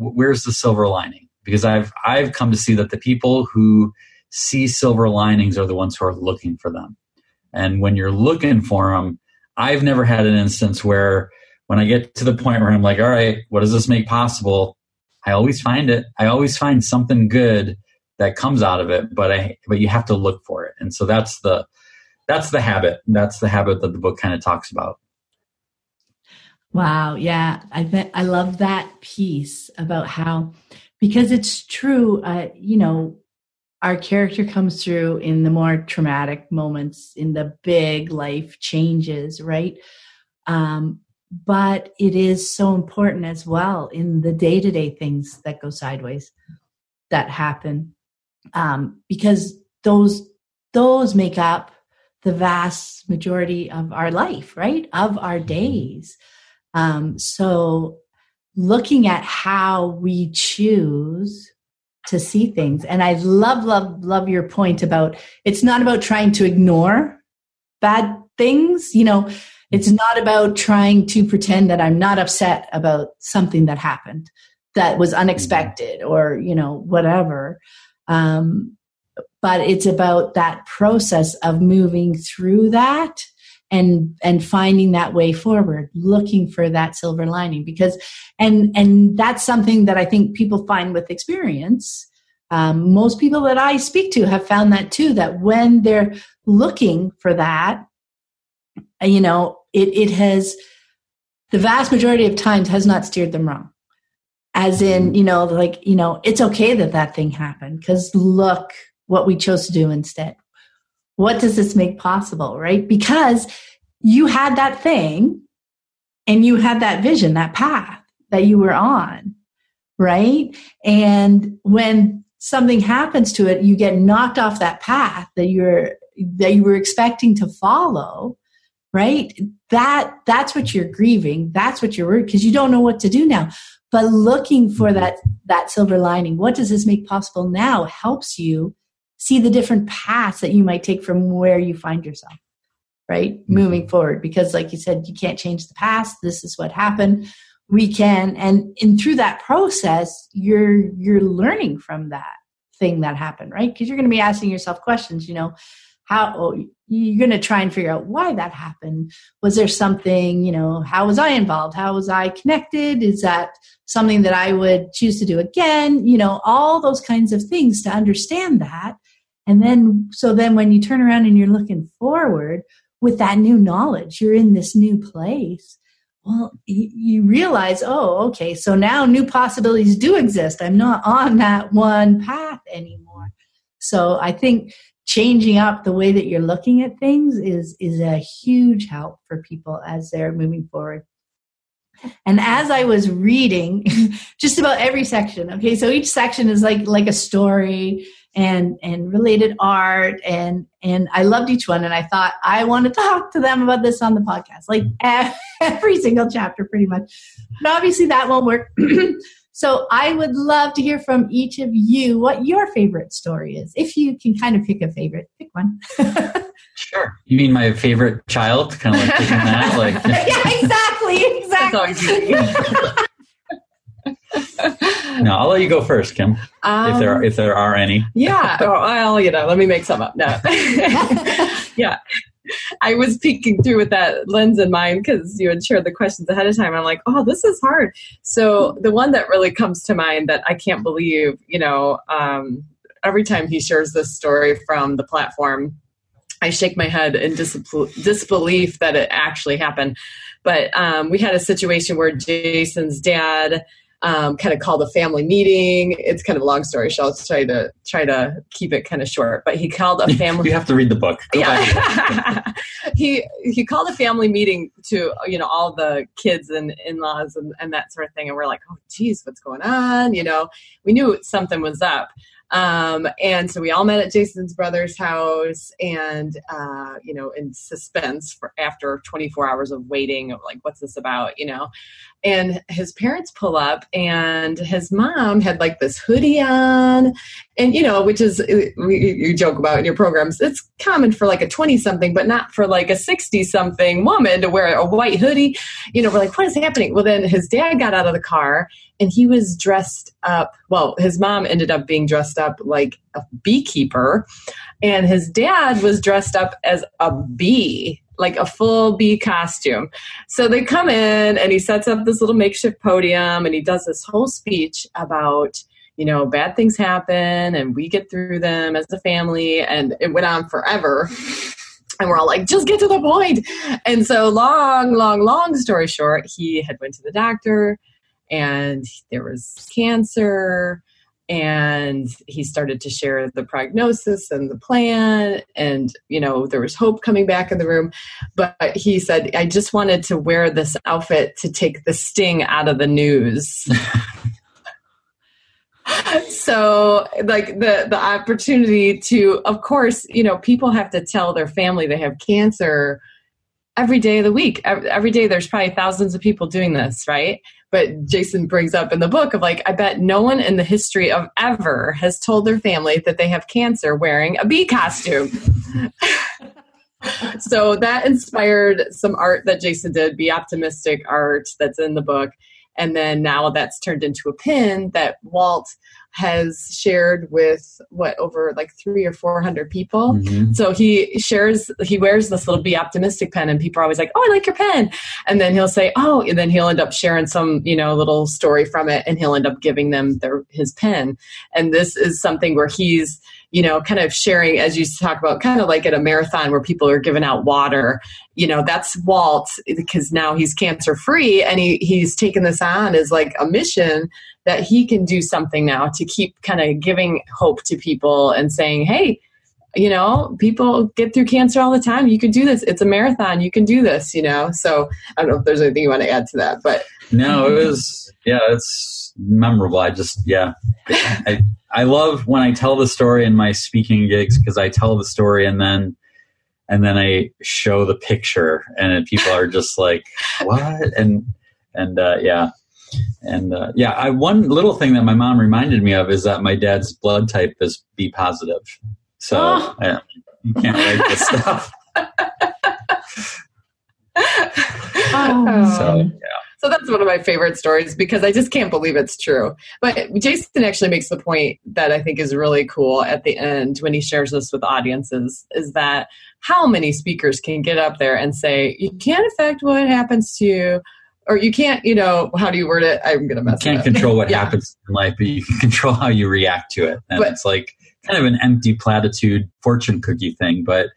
where's the silver lining? Because I've I've come to see that the people who see silver linings are the ones who are looking for them. And when you're looking for them, I've never had an instance where when I get to the point where I'm like, all right, what does this make possible? I always find it. I always find something good that comes out of it, but I but you have to look for it. And so that's the that's the habit. That's the habit that the book kind of talks about. Wow. Yeah. I bet I love that piece about how, because it's true, uh, you know, our character comes through in the more traumatic moments, in the big life changes, right? Um, but it is so important as well in the day to day things that go sideways that happen, um, because those those make up the vast majority of our life, right? Of our days. Um, so looking at how we choose to see things. And I love, love, love your point about it's not about trying to ignore bad things. You know, it's not about trying to pretend that I'm not upset about something that happened that was unexpected or, you know, whatever. Um, but it's about that process of moving through that and and finding that way forward looking for that silver lining because and and that's something that i think people find with experience. Um, most people that i speak to have found that too that when they're looking for that you know it it has the vast majority of times has not steered them wrong. As in you know like you know it's okay that that thing happened because look what we chose to do instead what does this make possible, right? Because you had that thing and you had that vision, that path that you were on, right? And when something happens to it, you get knocked off that path that you're that you were expecting to follow right that that's what you're grieving that's what you're worried because you don't know what to do now but looking for mm-hmm. that that silver lining what does this make possible now helps you see the different paths that you might take from where you find yourself right? Mm-hmm. moving forward because like you said you can't change the past. This is what happened. We can and and through that process you're you're learning from that thing that happened right? Because you're going to be asking yourself questions you know how oh, you're going to try and figure out why that happened. Was there something you know how was i involved? How was i connected? Is that something that i would choose to do again? You know all those kinds of things to understand that and then so then when you turn around and you're looking forward with that new knowledge you're in this new place well you realize oh okay so now new possibilities do exist. I'm not on that one path anymore. So i think changing up the way that you're looking at things is is a huge help for people as they're moving forward. And as i was reading just about every section okay so each section is like like a story and and related art and and I loved each one and I thought I want to talk to them about this on the podcast like mm-hmm. every single chapter pretty much. But obviously that won't work. So I would love to hear from each of you what your favorite story is if you can kind of pick a favorite. Pick one. Sure. You mean my favorite child? Kind of like picking that like yeah exactly exactly no, I'll let you go first, Kim. Um, if there are, if there are any. yeah. Well, you know, let me make some up. No. yeah. I was peeking through with that lens in mind because you had shared the questions ahead of time. I'm like, oh, this is hard. So the one that really comes to mind that I can't believe, you know, um, every time he shares this story from the platform, I shake my head in disbelief that it actually happened. But um, we had a situation where Jason's dad um, kind of called a family meeting. It's kind of a long story, so I'll try to try to keep it kind of short. But he called a family. you have to read the book. Go yeah. he he called a family meeting to you know all the kids and in laws and, and that sort of thing, and we're like, oh, geez, what's going on? You know, we knew something was up. Um, and so we all met at Jason's brother's house and, uh, you know, in suspense for after 24 hours of waiting of like, what's this about, you know? And his parents pull up and his mom had like this hoodie on and, you know, which is, uh, you joke about in your programs, it's common for like a 20 something, but not for like a 60 something woman to wear a white hoodie. You know, we're like, what is happening? Well, then his dad got out of the car and he was dressed up. Well, his mom ended up being dressed up like a beekeeper, and his dad was dressed up as a bee, like a full bee costume. So they come in, and he sets up this little makeshift podium, and he does this whole speech about you know bad things happen and we get through them as a family and it went on forever and we're all like just get to the point and so long long long story short he had went to the doctor and there was cancer and he started to share the prognosis and the plan and you know there was hope coming back in the room. But he said i just wanted to wear this outfit to take the sting out of the news. So like the the opportunity to of course you know people have to tell their family they have cancer every day of the week. Every day there's probably thousands of people doing this right but Jason brings up in the book of like, I bet no one in the history of ever has told their family that they have cancer wearing a bee costume. so that inspired some art that Jason did, Be Optimistic art that's in the book. And then now that's turned into a pin that Walt has shared with what over like three or four hundred people. Mm-hmm. So he shares, he wears this little "Be Optimistic" pen, and people are always like, "Oh, I like your pen," and then he'll say, "Oh," and then he'll end up sharing some, you know, little story from it, and he'll end up giving them their his pen. And this is something where he's you know, kind of sharing, as you talk about, kind of like at a marathon where people are giving out water. You know, that's Walt because now he's cancer free and he, he's taken this on as like a mission that he can do something now to keep kind of giving hope to people and saying, hey, you know, people get through cancer all the time. You can do this. It's a marathon. You can do this, you know? So I don't know if there's anything you want to add to that, but. No, it was, yeah, it's memorable. I just, yeah. I, I love when I tell the story in my speaking gigs because I tell the story and then and then I show the picture, and people are just like, "What?" and and uh, yeah, and uh, yeah, I one little thing that my mom reminded me of is that my dad's blood type is B positive, so oh. I, you can't write this stuff. oh. So yeah. So that's one of my favorite stories because I just can't believe it's true. But Jason actually makes the point that I think is really cool at the end when he shares this with audiences is that how many speakers can get up there and say, you can't affect what happens to you or you can't, you know, how do you word it? I'm going to mess up. You can't control what yeah. happens in life, but you can control how you react to it. And but, it's like kind of an empty platitude fortune cookie thing. But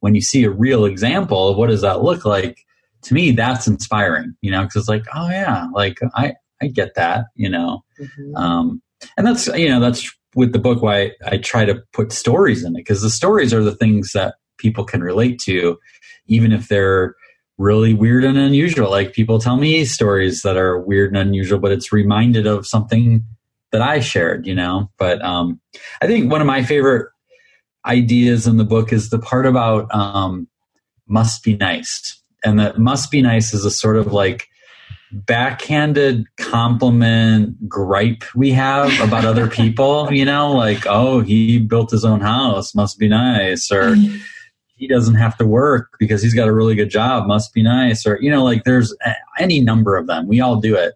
when you see a real example of what does that look like, to me that's inspiring you know because it's like oh yeah like i i get that you know? Mm-hmm. um and that's you know that's with the book why I, I try to put stories in it because the stories are the things that people can relate to even if they're really weird and unusual. Like people tell me stories that are weird and unusual but it's reminded of something that i shared you know? But um i think one of my favorite ideas in the book is the part about um must be nice and that must be nice is a sort of like backhanded compliment gripe we have about other people you know? Like oh he built his own house must be nice or he doesn't have to work because he's got a really good job must be nice or you know like there's uh, any number of them. We all do it.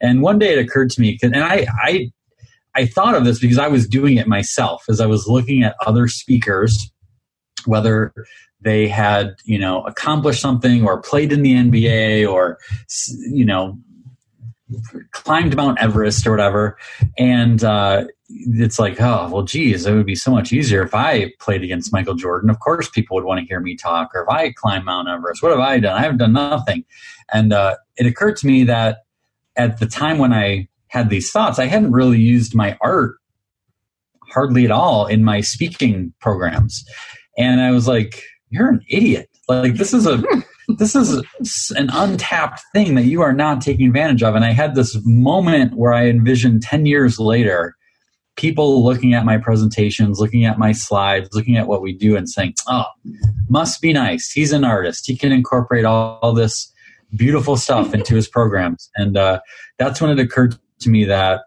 And one day it occurred to me and i i i thought of this because i was doing it myself as i was looking at other speakers whether they had you know accomplished something or played in the NBA or you know climbed Mount Everest or whatever, and uh, it's like, oh well, geez, it would be so much easier if I played against Michael Jordan. Of course, people would want to hear me talk. Or if I climbed Mount Everest, what have I done? I haven't done nothing. And uh, it occurred to me that at the time when I had these thoughts, I hadn't really used my art hardly at all in my speaking programs. And I was like, you're an idiot. Like this is a this is an untapped thing that you are not taking advantage of. And I had this moment where I envisioned 10 years later people looking at my presentations, looking at my slides, looking at what we do and saying, oh, must be nice. He's an artist. He can incorporate all, all this beautiful stuff into his programs. And uh, that's when it occurred to me that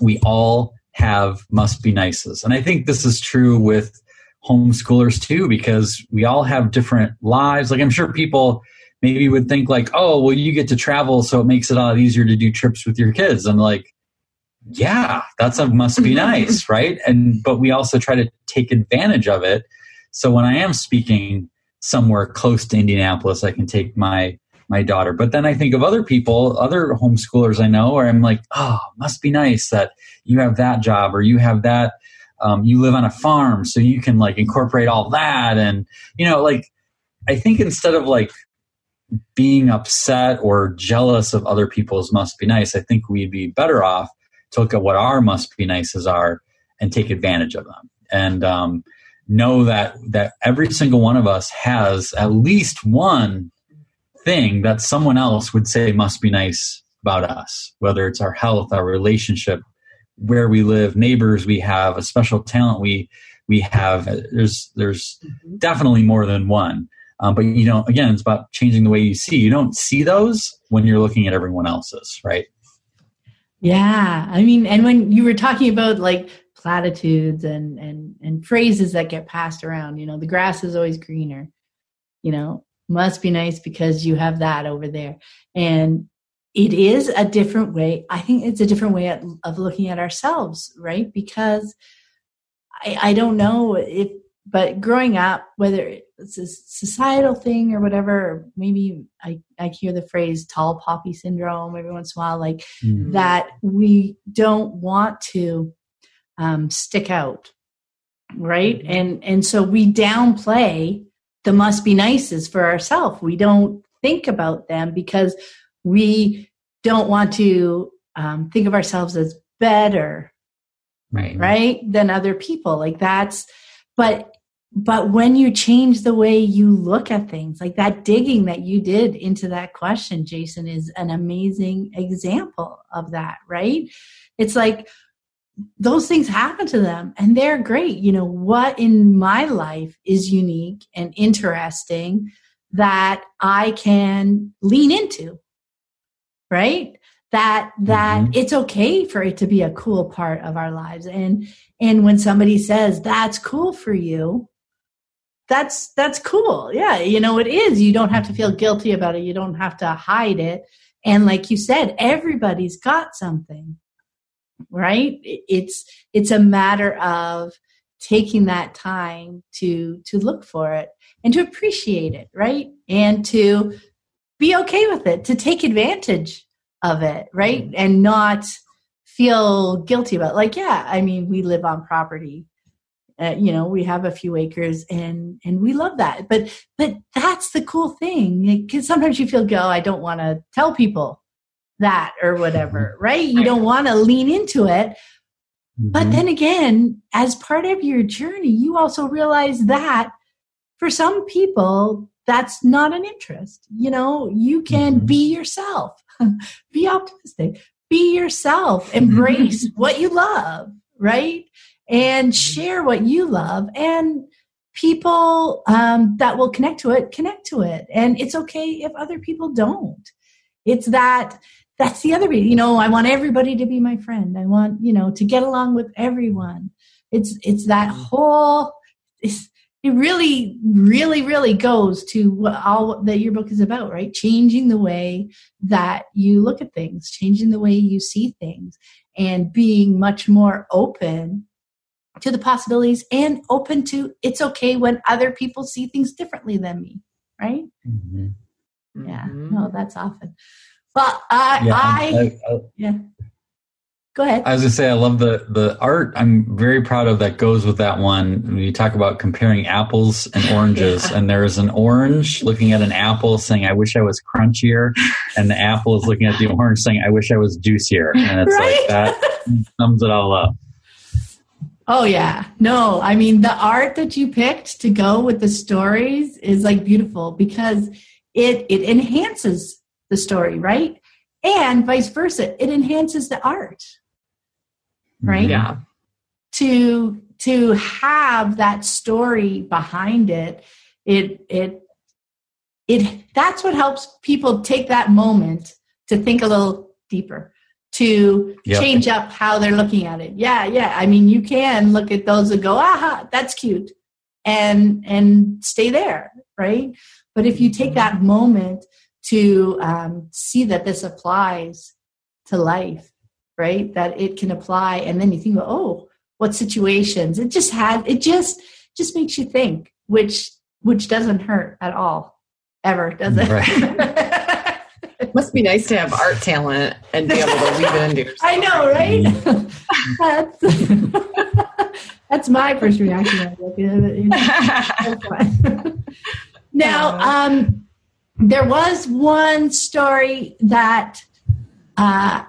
we all have must be nices. And I think this is true with homeschoolers too because we all have different lives. Like i'm sure people maybe would think like oh well you get to travel so it makes it a lot easier to do trips with your kids. I'm like yeah that's a must be mm-hmm. nice right? And but we also try to take advantage of it. So when i am speaking somewhere close to indianapolis i can take my my daughter. But then i think of other people other homeschoolers i know where i'm like oh must be nice that you have that job or you have that um, you live on a farm so you can like incorporate all that. And you know like i think instead of like being upset or jealous of other people's must be nice i think we'd be better off to look at what our must be nices are and take advantage of them. And um, know that that every single one of us has at least one thing that someone else would say must be nice about us whether it's our health our relationship where we live, neighbors we have, a special talent we we have. There's there's mm-hmm. definitely more than one. Um, but you know, again, it's about changing the way you see. You don't see those when you're looking at everyone else's, right? Yeah, I mean, and when you were talking about like platitudes and and and phrases that get passed around, you know, the grass is always greener. You know, must be nice because you have that over there. And it is a different way. I think it's a different way of, of looking at ourselves, right? Because I, I don't know if, but growing up, whether it's a societal thing or whatever, maybe I, I hear the phrase tall poppy syndrome every once in a while, like mm-hmm. that we don't want to um, stick out, right? Mm-hmm. And and so we downplay the must be nices for ourselves. We don't think about them because we don't want to um, think of ourselves as better right. right than other people. Like that's but but when you change the way you look at things like that digging that you did into that question jason is an amazing example of that right? It's like those things happen to them and they're great. You know, what in my life is unique and interesting that I can lean into, right? That that mm-hmm. it's okay for it to be a cool part of our lives. And and when somebody says that's cool for you, that's that's cool. Yeah, you know it is. You don't have to feel guilty about it. You don't have to hide it. And like you said, everybody's got something right it's it's a matter of taking that time to to look for it and to appreciate it right and to be okay with it to take advantage of it right mm-hmm. and not feel guilty about it. like yeah i mean we live on property uh, you know we have a few acres and and we love that but but that's the cool thing because sometimes you feel go i don't want to tell people that or whatever, mm-hmm. right? You don't want to lean into it. Mm-hmm. But then again, as part of your journey, you also realize that for some people, that's not an interest. You know, you can mm-hmm. be yourself, be optimistic, be yourself, embrace what you love, right? And share what you love. And people um, that will connect to it, connect to it. And it's okay if other people don't. It's that that's the other you know i want everybody to be my friend i want you know to get along with everyone it's it's that mm-hmm. whole it's, it really really really goes to what all that your book is about right changing the way that you look at things changing the way you see things and being much more open to the possibilities and open to it's okay when other people see things differently than me right mm-hmm. yeah mm-hmm. no that's often well, I, yeah, I, I, I, yeah. Go ahead. I was gonna say I love the the art. I'm very proud of that. Goes with that one. When you talk about comparing apples and oranges, yeah. and there's an orange looking at an apple saying, "I wish I was crunchier," and the apple is looking at the orange saying, "I wish I was juicier." And it's right? like that sums it all up. Oh yeah. No, I mean the art that you picked to go with the stories is like beautiful because it it enhances the story, right? And vice versa, it enhances the art, right? Yeah. To to have that story behind it, it it it that's what helps people take that moment to think a little deeper to yep. change up how they're looking at it. Yeah, yeah. I mean, you can look at those and go, aha, that's cute, and and stay there, right? But if you take that moment to um, see that this applies to life, right? That it can apply, and then you think, oh, what situations? It just has, it just just makes you think, which which doesn't hurt at all, ever, does it? Right. it must be nice to have art talent and be able to weave it into yourself. I know, right? that's, that's my first reaction. now, um, there was one story that uh, uh,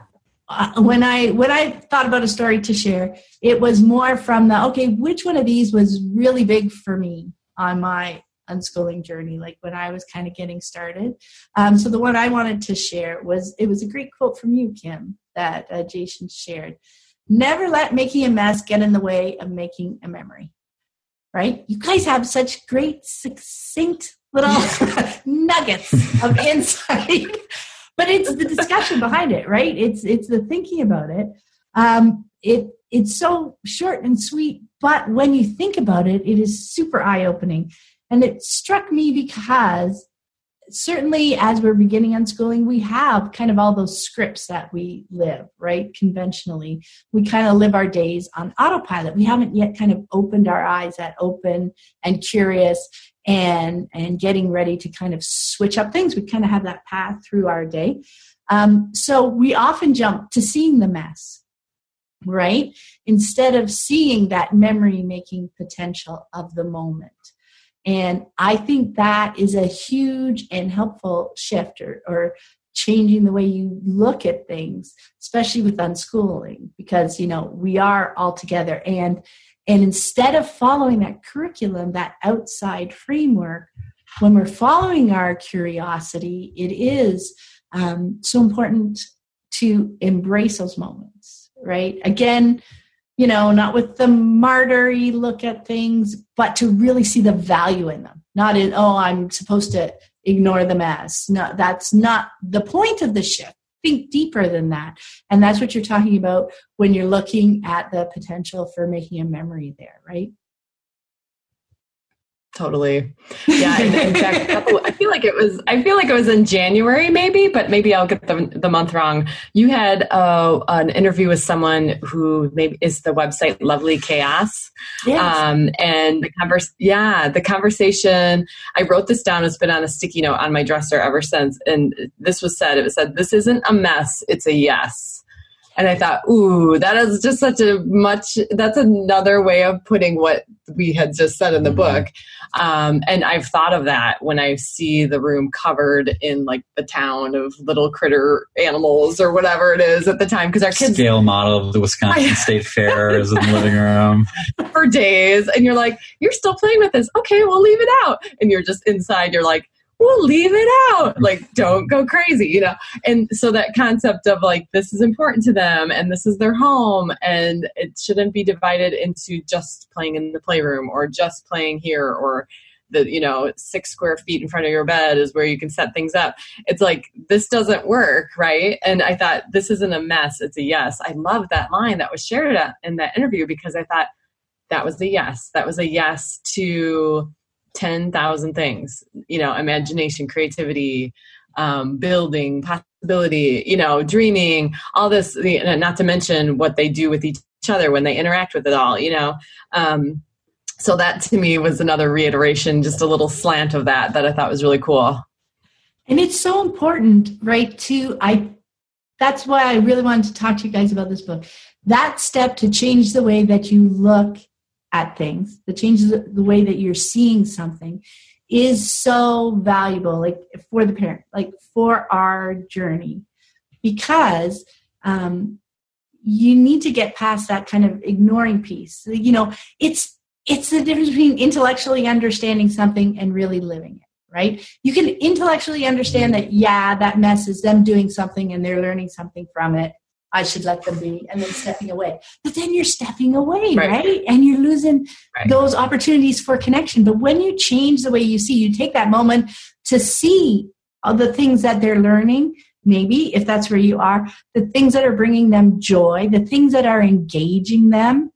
when I when I thought about a story to share, it was more from the okay, which one of these was really big for me on my unschooling journey, like when I was kind of getting started. Um, so the one I wanted to share was it was a great quote from you, Kim, that uh, Jason shared. Never let making a mess get in the way of making a memory. Right? You guys have such great, succinct little nuggets of insight. But it's the discussion behind it, right? It's it's the thinking about it. Um, it it's so short and sweet, but when you think about it, it is super eye opening. And it struck me because certainly as we're beginning unschooling, we have kind of all those scripts that we live, right? Conventionally, we kind of live our days on autopilot. We haven't yet kind of opened our eyes at open and curious and and getting ready to kind of switch up things we kind of have that path through our day um, so we often jump to seeing the mess right instead of seeing that memory making potential of the moment and i think that is a huge and helpful shift or, or changing the way you look at things especially with unschooling because you know we are all together and and instead of following that curriculum, that outside framework, when we're following our curiosity, it is um, so important to embrace those moments, right? Again, you know, not with the martyry look at things, but to really see the value in them. Not in, oh, I'm supposed to ignore the mess. No, that's not the point of the shift. Think deeper than that. And that's what you're talking about when you're looking at the potential for making a memory there, right? Totally. Yeah. in fact, I feel like it was. I feel like it was in January, maybe, but maybe I'll get the the month wrong. You had uh, an interview with someone who maybe is the website Lovely Chaos. Yes. Um, and the converse. Yeah, the conversation. I wrote this down. It's been on a sticky note on my dresser ever since. And this was said. It was said, "This isn't a mess. It's a yes." And I thought, ooh, that is just such a much, that's another way of putting what we had just said in the mm-hmm. book. Um, and I've thought of that when I see the room covered in like the town of little critter animals or whatever it is at the time. Because our kids. Scale model of the Wisconsin State Fair is in the living room. For days. And you're like, you're still playing with this. Okay, we'll leave it out. And you're just inside, you're like, we'll leave it out. Like, don't go crazy, you know? And so that concept of like, this is important to them and this is their home and it shouldn't be divided into just playing in the playroom or just playing here or the, you know, six square feet in front of your bed is where you can set things up. It's like, this doesn't work, right? And I thought, this isn't a mess, it's a yes. I love that line that was shared in that interview because I thought, that was a yes. That was a yes to 10,000 things, you know, imagination, creativity, um, building, possibility, you know, dreaming, all this, not to mention what they do with each other when they interact with it all, you know. Um, so that to me was another reiteration, just a little slant of that that I thought was really cool. And it's so important, right? To I that's why I really wanted to talk to you guys about this book. That step to change the way that you look at things, that changes the way that you're seeing something is so valuable, like for the parent, like for our journey, because um, you need to get past that kind of ignoring piece. You know, it's it's the difference between intellectually understanding something and really living it right? You can intellectually understand that, yeah, that mess is them doing something and they're learning something from it. I should let them be, and then stepping away. But then you're stepping away, right? right? And you're losing right. those opportunities for connection. But when you change the way you see, you take that moment to see all the things that they're learning, maybe if that's where you are, the things that are bringing them joy, the things that are engaging them,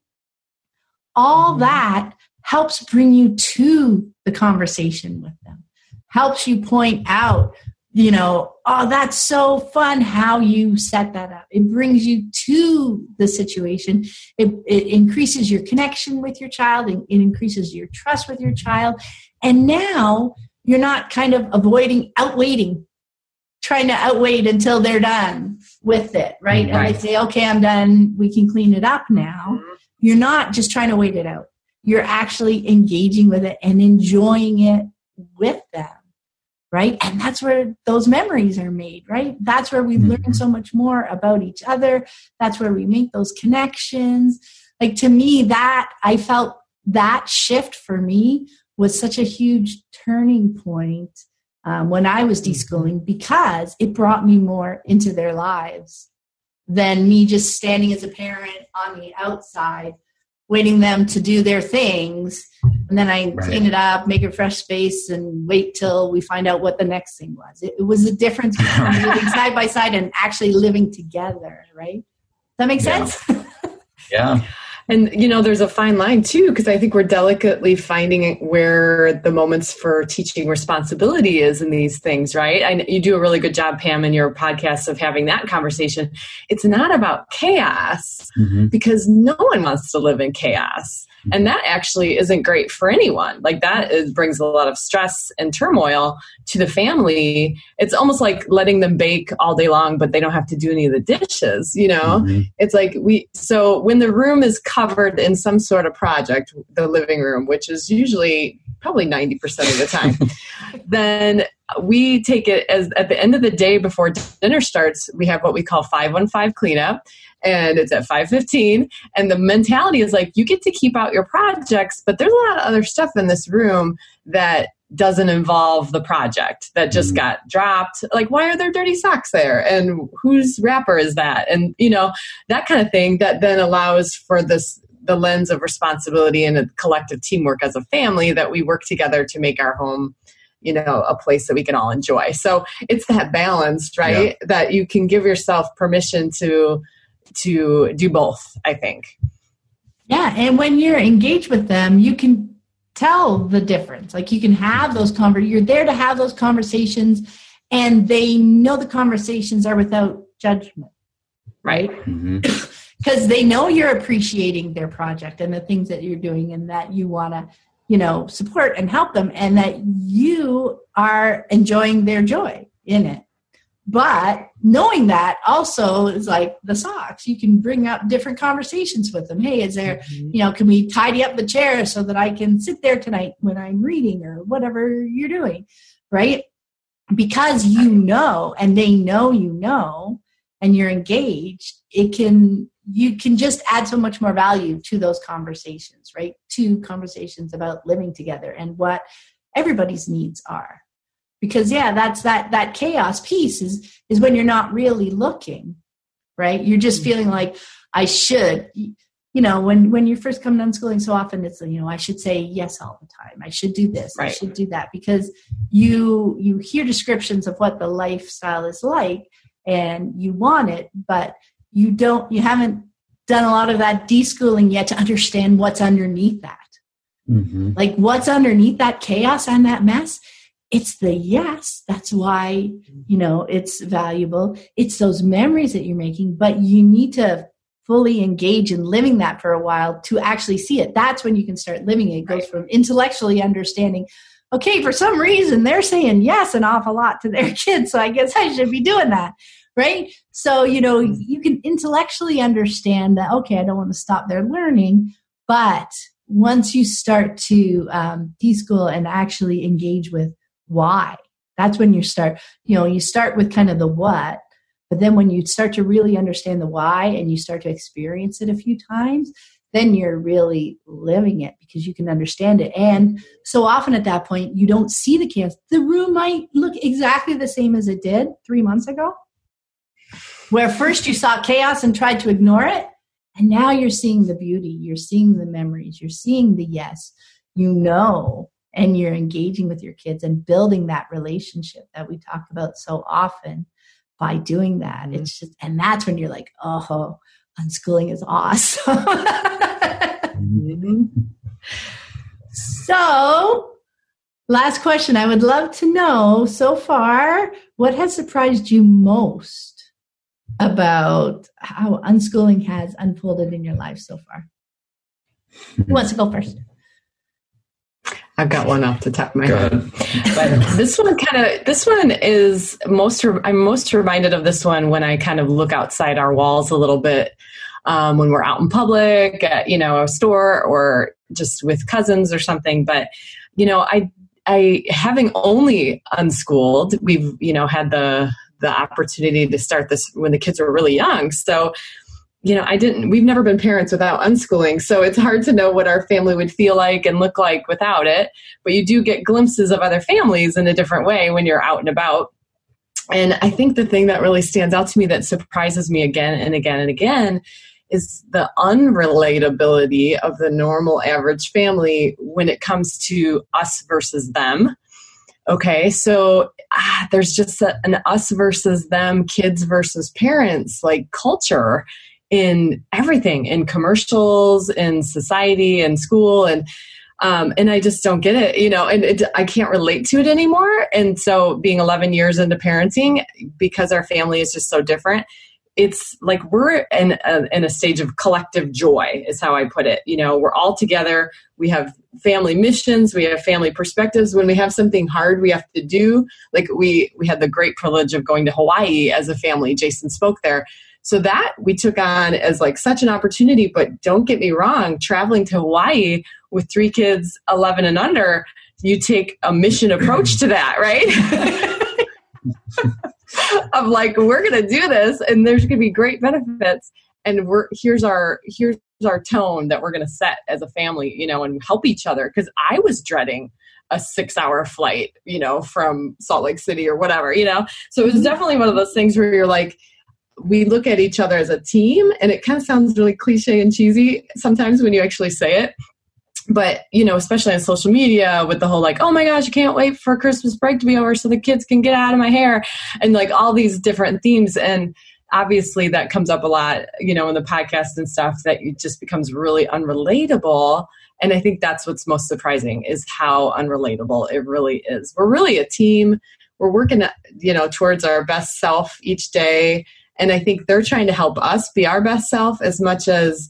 all mm-hmm. that helps bring you to the conversation with them, helps you point out you know, oh, that's so fun how you set that up. It brings you to the situation. It, it increases your connection with your child. It, it increases your trust with your child. And now you're not kind of avoiding outwaiting, trying to outwait until they're done with it, right? right. And they say, okay, I'm done. We can clean it up now. Mm-hmm. You're not just trying to wait it out. You're actually engaging with it and enjoying it with them right? And that's where those memories are made, right? That's where we mm-hmm. learn so much more about each other. That's where we make those connections. Like to me, that I felt that shift for me was such a huge turning point um, when I was mm-hmm. deschooling because it brought me more into their lives than me just standing as a parent on the outside waiting them to do their things. And then i right. clean it up make a fresh space and wait till we find out what the next thing was. It, it was a difference between living side by side and actually living together right? Does that make sense? Yeah. And you know, there's a fine line too, because I think we're delicately finding where the moments for teaching responsibility is in these things, right? I, you do a really good job, Pam, in your podcast of having that conversation. It's not about chaos mm-hmm. because no one wants to live in chaos and that actually isn't great for anyone. Like that is, brings a lot of stress and turmoil to the family. It's almost like letting them bake all day long but they don't have to do any of the dishes you know? Mm-hmm. it's like we so when the room is covered in some sort of project the living room which is usually probably 90% of the time. Then we take it as at the end of the day before dinner starts we have what we call 515 cleanup and it's at 5.15 and the mentality is like you get to keep out your projects but there's a lot of other stuff in this room that doesn't involve the project that just mm-hmm. got dropped. Like why are there dirty socks there? And whose wrapper is that? And you know that kind of thing that then allows for this the lens of responsibility and a collective teamwork as a family that we work together to make our home you know a place that we can all enjoy so it's that balance right yeah. that you can give yourself permission to to do both i think yeah and when you're engaged with them you can tell the difference. Like you can have those conver you're there to have those conversations and they know the conversations are without judgment. Right? Mm-hmm. Because they know you're appreciating their project and the things that you're doing and that you want to, you know, support and help them and that you are enjoying their joy in it. But knowing that also is like the socks. You can bring up different conversations with them. Hey, is there, mm-hmm. you know, can we tidy up the chair so that I can sit there tonight when I'm reading or whatever you're doing, right? Because you know, and they know you know, and you're engaged, it can, you can just add so much more value to those conversations, right? To conversations about living together and what everybody's needs are because yeah that's that that chaos piece is is when you're not really looking right you're just mm-hmm. feeling like i should you know when when you first come to unschooling so often it's you know i should say yes all the time i should do this right. i should do that because you you hear descriptions of what the lifestyle is like and you want it but you don't you haven't done a lot of that deschooling yet to understand what's underneath that. Mm-hmm. like what's underneath that chaos and that mess? It's the yes. That's why you know it's valuable. It's those memories that you're making but you need to fully engage in living that for a while to actually see it. That's when you can start living it. It goes from intellectually understanding okay for some reason they're saying yes an awful lot to their kids so i guess i should be doing that right so you know mm-hmm. you can intellectually understand that okay i don't want to stop their learning but once you start to um, deschool and actually engage with why. That's when you start, you know, you start with kind of the what, but then when you start to really understand the why and you start to experience it a few times, then you're really living it because you can understand it. And so often at that point, you don't see the chaos. The room might look exactly the same as it did three months ago, where first you saw chaos and tried to ignore it. And now you're seeing the beauty, you're seeing the memories, you're seeing the yes. You know and you're engaging with your kids and building that relationship that we talk about so often by doing that mm-hmm. it's just and that's when you're like oh unschooling is awesome mm-hmm. so last question i would love to know so far what has surprised you most about how unschooling has unfolded in your life so far who wants to go first I've got one off the top of my Go head. But this one kind of this one is most I'm most reminded of this one when I kind of look outside our walls a little bit um, when we're out in public at you know a store or just with cousins or something. But you know I I having only unschooled, we've you know had the the opportunity to start this when the kids were really young. So you know, I didn't, we've never been parents without unschooling. So it's hard to know what our family would feel like and look like without it. But you do get glimpses of other families in a different way when you're out and about. And I think the thing that really stands out to me that surprises me again and again and again is the unrelatability of the normal average family when it comes to us versus them. Okay, so there's just a, an us versus them, kids versus parents like culture in everything in commercials in society and school and um, and I just don't get it, you know, and it, I can't relate to it anymore. And so, being 11 years into parenting, because our family is just so different, it's like we're in a, in a stage of collective joy, is how I put it. You know, we're all together. We have family missions. We have family perspectives. When we have something hard we have to do, like we we had the great privilege of going to Hawaii as a family. Jason spoke there so that we took on as like such an opportunity. But don't get me wrong, traveling to Hawaii with three kids, 11 and under, you take a mission approach to that, right? of like, we're to do this and there's to be great benefits. And we're, here's our, here's our tone that we're to set as a family, you know, and help each other. Cause I was dreading a six hour flight, you know, from Salt Lake City or whatever, you know? So it was mm-hmm. definitely one of those things where you're like, we look at each other as a team and it kind of sounds really cliche and cheesy sometimes when you actually say it but you know especially on social media with the whole like oh my gosh i can't wait for christmas break to be over so the kids can get out of my hair and like all these different themes and obviously that comes up a lot you know in the podcast and stuff that it just becomes really unrelatable and i think that's what's most surprising is how unrelatable it really is. We're really a team. We're working you know towards our best self each day and i think they're trying to help us be our best self as much as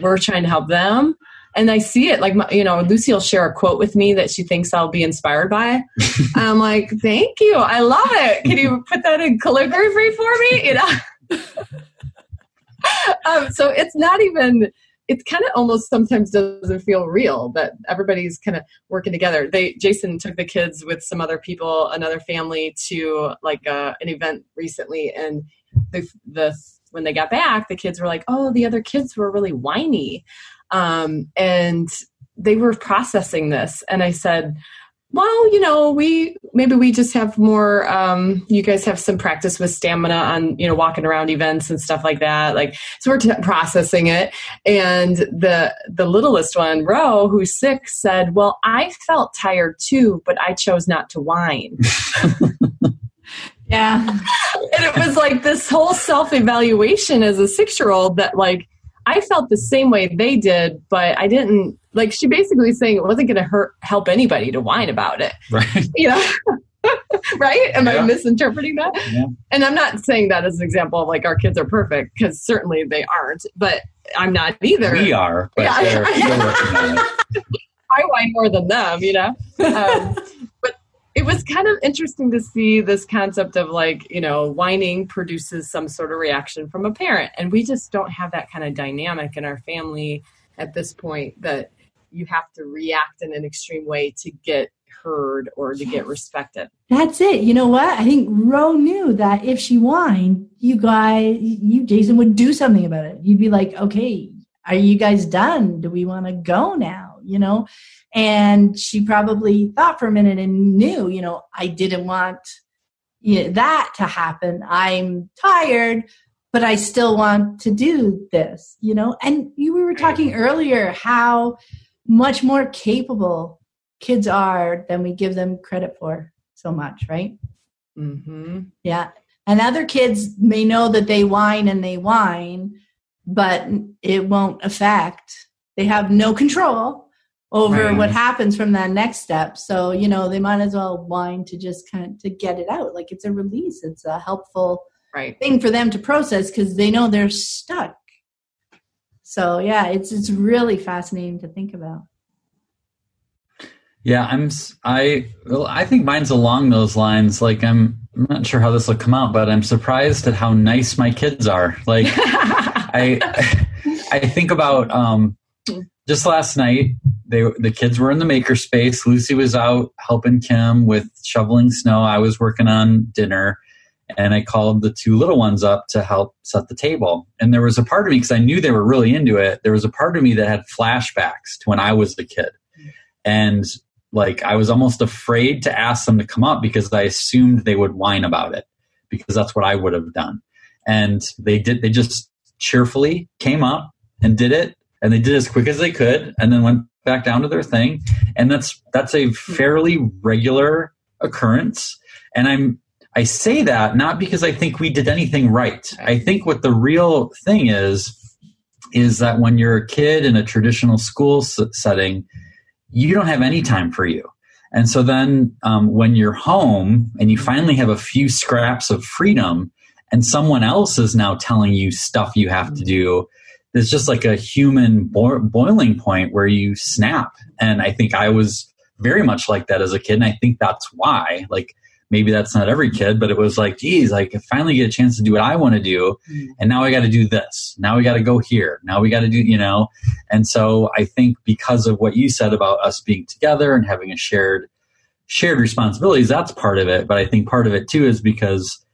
we're trying to help them and I see it like you know Lucy will share a quote with me that she thinks I'll be inspired by. I'm like, thank you, I love it. Can you put that in calligraphy for me? You know. um, so it's not even. It kind of almost sometimes doesn't feel real that everybody's kind of working together. They Jason took the kids with some other people, another family, to like uh, an event recently, and the the when they got back, the kids were like, "Oh, the other kids were really whiny." Um, and they were processing this. And I said, well, you know, we maybe we just have more. Um, you guys have some practice with stamina on, you know, walking around events and stuff like that. Like, so we're t- processing it. And the the littlest one, Ro, who's six, said, "Well, I felt tired too, but I chose not to whine." yeah, and it was like this whole self evaluation as a six year old that like I felt the same way they did, but I didn't like she basically saying it wasn't going to hurt help anybody to whine about it. Right. You know. right? Am Yeah. I misinterpreting that? Yeah. And I'm not saying that as an example of like our kids are perfect because certainly they aren't, but I'm not either. We are, but Yeah. they're, they're working on it. I whine more than them, you know? Um, it was kind of interesting to see this concept of like, you know, whining produces some sort of reaction from a parent. And we just don't have that kind of dynamic in our family at this point that you have to react in an extreme way to get heard or to get respected. That's it. You know what? I think Ro knew that if she whined, you guys, you, Jason, would do something about it. You'd be like, okay, are you guys done? Do we want to go now? You know? And she probably thought for a minute and knew, you know, I didn't want you know, that to happen. I'm tired, but I still want to do this, you know? And you we were talking earlier how much more capable kids are than we give them credit for so much, right? Mm-hmm. Yeah. And other kids may know that they whine and they whine, but it won't affect. They have no control over Right. what happens from that next step. So, you know, they might as well whine to just kind of to get it out. Like it's a release. It's a helpful Right. thing for them to process because they know they're stuck. So yeah, it's it's really fascinating to think about. Yeah, I'm. i Well, I think mine's along those lines. Like, I'm. I'm not sure how this will come out, but I'm surprised at how nice my kids are. Like, I. I think about um, just last night. They the kids were in the makerspace. Lucy was out helping Kim with shoveling snow. I was working on dinner, and I called the two little ones up to help set the table. And there was a part of me because I knew they were really into it. There was a part of me that had flashbacks to when I was the kid, and like I was almost afraid to ask them to come up because I assumed they would whine about it because that's what I would have done. And they did. They just cheerfully came up and did it, and they did as quick as they could, and then went back down to their thing. And that's that's a fairly regular occurrence. And I'm I say that not because I think we did anything right. I think what the real thing is is that when you're a kid in a traditional school setting, you don't have any time for you. And so then um, when you're home and you finally have a few scraps of freedom and someone else is now telling you stuff you have to do, there's just like a human bo- boiling point where you snap. And I think I was very much like that as a kid. And I think that's why, like, maybe that's not every kid, but it was like, geez, like, I finally get a chance to do what I want to do. Mm. And now I got to do this. Now we got to go here. Now we got to do, you know. And so I think because of what you said about us being together and having a shared shared responsibilities, that's part of it. But I think part of it too is because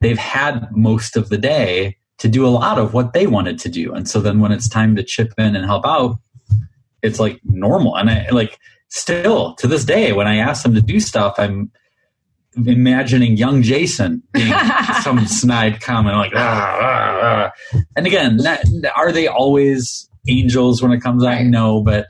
they've had most of the day to do a lot of what they wanted to do. And so then when it's time to chip in and help out, it's like normal. And I like still to this day, when I ask them to do stuff, I'm imagining young Jason being some snide comment like, ah, ah, ah. and again, that, are they always angels when it comes out? Right. No, but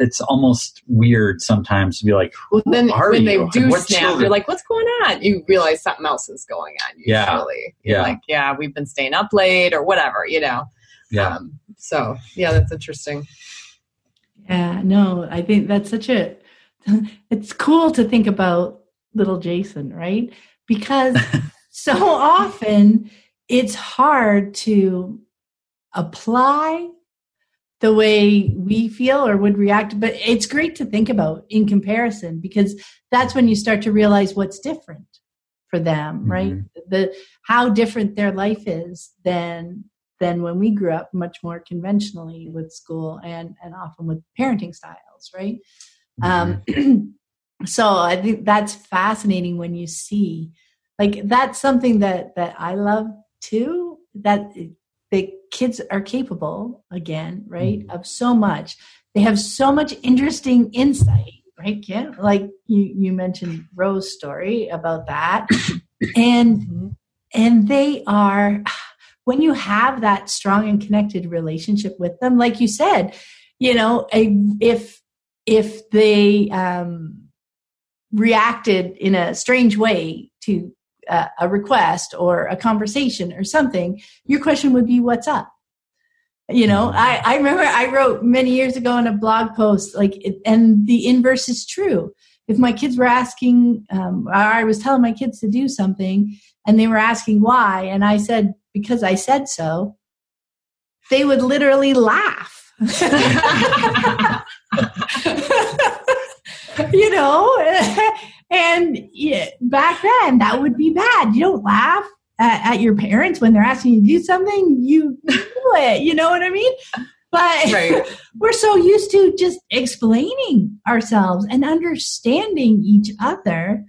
it's almost weird sometimes to be like, Well, then are when you? they do What snap, children? you're like, "What's going on?" You realize something else is going on. Usually. Yeah. You're Yeah. like, "Yeah, we've been staying up late or whatever," you know. yeah, Um, so yeah, that's interesting. Yeah, no, I think that's such a it's cool to think about little Jason, right? Because so often it's hard to apply the way we feel or would react, but it's great to think about in comparison because that's when you start to realize what's different for them, right? The how different their life is than than when we grew up much more conventionally with school and and often with parenting styles right? Um so i think that's fascinating when you see like that's something that that i love too that the kids are capable again right of so much. They have so much interesting insight right Kim? like you you mentioned rose's story about that. And and they are when you have that strong and connected relationship with them like you said you know a, if if they um, reacted in a strange way to uh, a request or a conversation or something your question would be what's up? You know i i remember i wrote many years ago in a blog post like and the inverse is true. If my kids were asking um, i was telling my kids to do something and they were asking why and i said because i said so they would literally laugh you know? And back then that would be bad. You don't laugh at, at your parents when they're asking you to do something. You do it. You know what i mean? But Right. we're so used to just explaining ourselves and understanding each other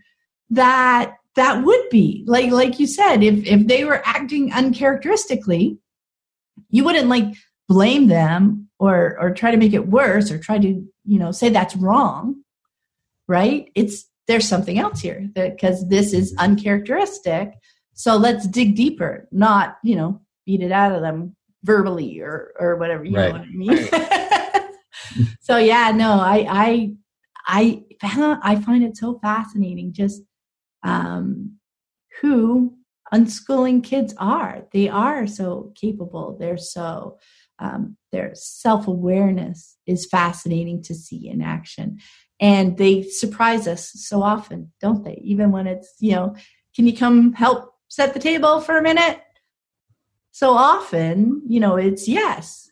that that would be. Like like you said if if they were acting uncharacteristically you wouldn't like blame them or or try to make it worse or try to you know say that's wrong right? It's there's something else here because this is uncharacteristic. So let's dig deeper not you know beat it out of them verbally or or whatever you Right. know what i mean? So yeah no i i i found, i find it so fascinating just um who unschooling kids are. They are so capable. They're so um, their self-awareness is fascinating to see in action and they surprise us so often don't they? Even when it's you know can you come help set the table for a minute? So often you know it's yes.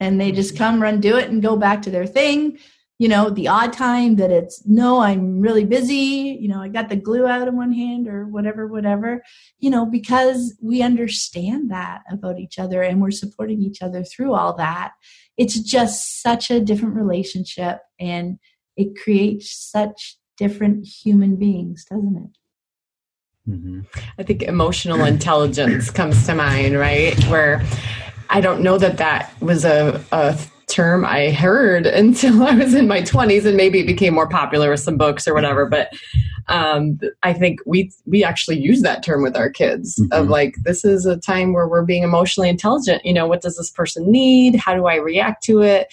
And they just mm-hmm. come run do it and go back to their thing. You know the odd time that it's no i'm really busy. You know i got the glue out in one hand or whatever whatever. You know because we understand that about each other and we're supporting each other through all that it's just such a different relationship. And it creates such different human beings doesn't it Mhm. I think emotional intelligence comes to mind, right? Where I don't know that that was a, a term I heard until I was in my 20s, and maybe it became more popular with some books or whatever. But um, I think we we actually use that term with our kids of Mhm. like, this is a time where we're being emotionally intelligent. You know, what does this person need? How do I react to it?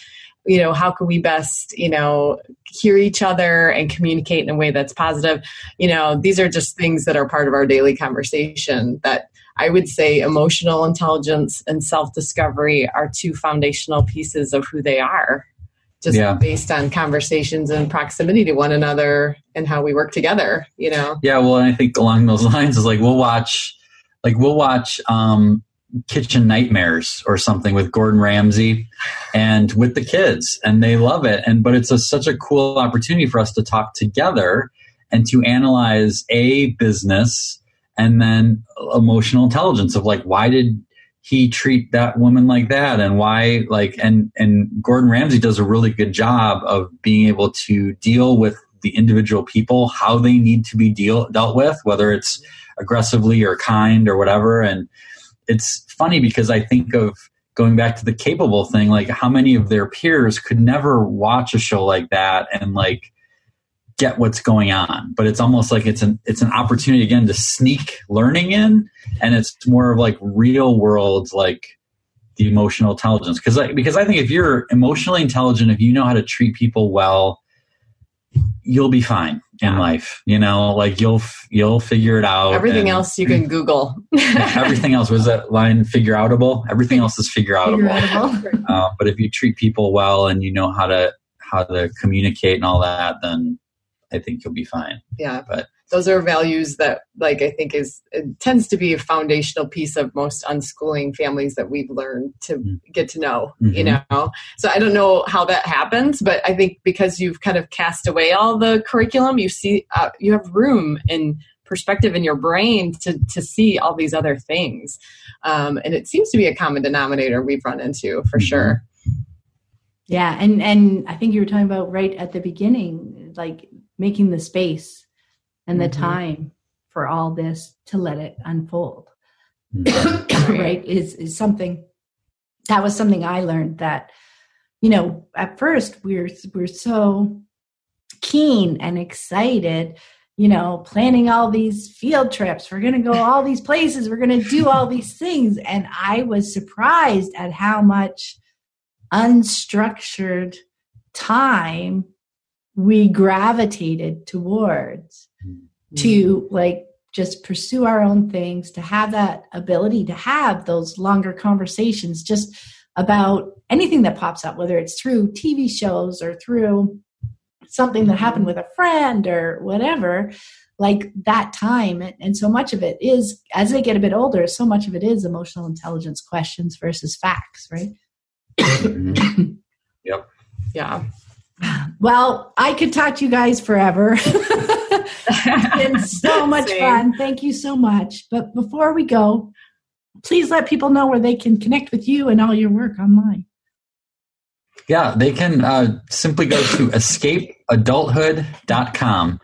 You know, how can we best, you know, hear each other and communicate in a way that's positive? you know these are just things that are part of our daily conversation that i would say emotional intelligence and self-discovery are two foundational pieces of who they are just Yeah. based on conversations and proximity to one another and how we work together you know Yeah, well, and I think along those lines is like we'll watch, like we'll watch um, Kitchen Nightmares or something with Gordon Ramsay, and with the kids, and they love it. And but it's a, such a cool opportunity for us to talk together and to analyze a business and then emotional intelligence of like why did he treat that woman like that and why like and and Gordon Ramsay does a really good job of being able to deal with the individual people how they need to be deal dealt with whether it's aggressively or kind or whatever and it's funny because I think of going back to the capable thing, like how many of their peers could never watch a show like that and like get what's going on. But it's almost like it's an it's an opportunity again to sneak learning in and it's more of like real world like the emotional intelligence. Because like, because I think if you're emotionally intelligent if you know how to treat people well you'll be fine in life you know like you'll you'll figure it out everything and, else you can google. Everything else. Was that line? Figure outable? Everything else is figure outable, uh, but if you treat people well and you know how to how to communicate and all that then I think you'll be fine. Yeah. But those are values that like I think is tends to be a foundational piece of most unschooling families that we've learned to mm-hmm. get to know, mm-hmm. you know. So I don't know how that happens, but I think because you've kind of cast away all the curriculum, you see uh, you have room and perspective in your brain to to see all these other things. Um, and it seems to be a common denominator we've run into for mm-hmm. sure. Yeah, and and I think you were talking about right at the beginning, like making the space and the mm-hmm. time for all this to let it unfold. Mm-hmm. right? Is is something that was something i learned that you know at first we're we're so keen and excited you know planning all these field trips. We're going to go all these places. We're going to do all these things. And i was surprised at how much unstructured time we gravitated towards mm-hmm. to like just pursue our own things, to have that ability to have those longer conversations just about anything that pops up, whether it's through TV shows or through something that happened with a friend or whatever like that time and, so much of it is as they get a bit older so much of it is emotional intelligence questions versus facts right mm-hmm. yep yeah well, I could talk to you guys forever. it's been so much Same. fun. Thank you so much. But before we go, please let people know where they can connect with you and all your work online. Yeah, they can uh, simply go to escapeadulthood.com.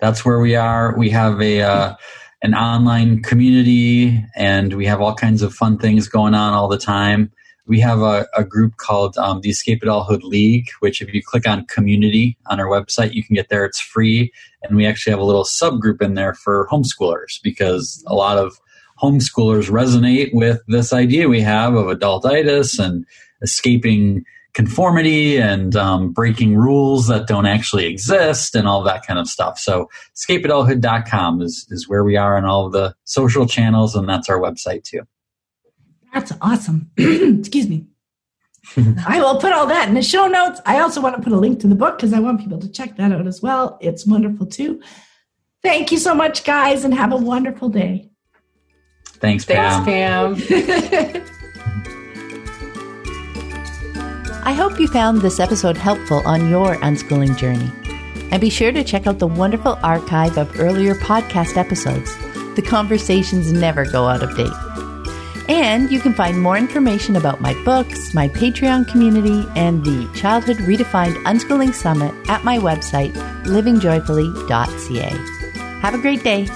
That's where we are. We have a uh, an online community and we have all kinds of fun things going on all the time we have a, a group called um, the Escape It Adulthood League, which if you click on community on our website, you can get there. It's free. And we actually have a little subgroup in there for homeschoolers because a lot of homeschoolers resonate with this idea we have of adultitis and escaping conformity and um, breaking rules that don't actually exist and all that kind of stuff. So escapeadulthood.com is, is where we are on all of the social channels, and that's our website too. That's awesome. Excuse me. I will put all that in the show notes. I also want to put a link to the book because I want people to check that out as well. It's wonderful too. Thank you so much, guys, and have a wonderful day. Thanks, Pam. Thanks, Pam. I hope you found this episode helpful on your unschooling journey. And be sure to check out the wonderful archive of earlier podcast episodes. The conversations never go out of date. And you can find more information about my books, my Patreon community, and the Childhood Redefined Unschooling Summit at my website, livingjoyfully.ca. Have a great day.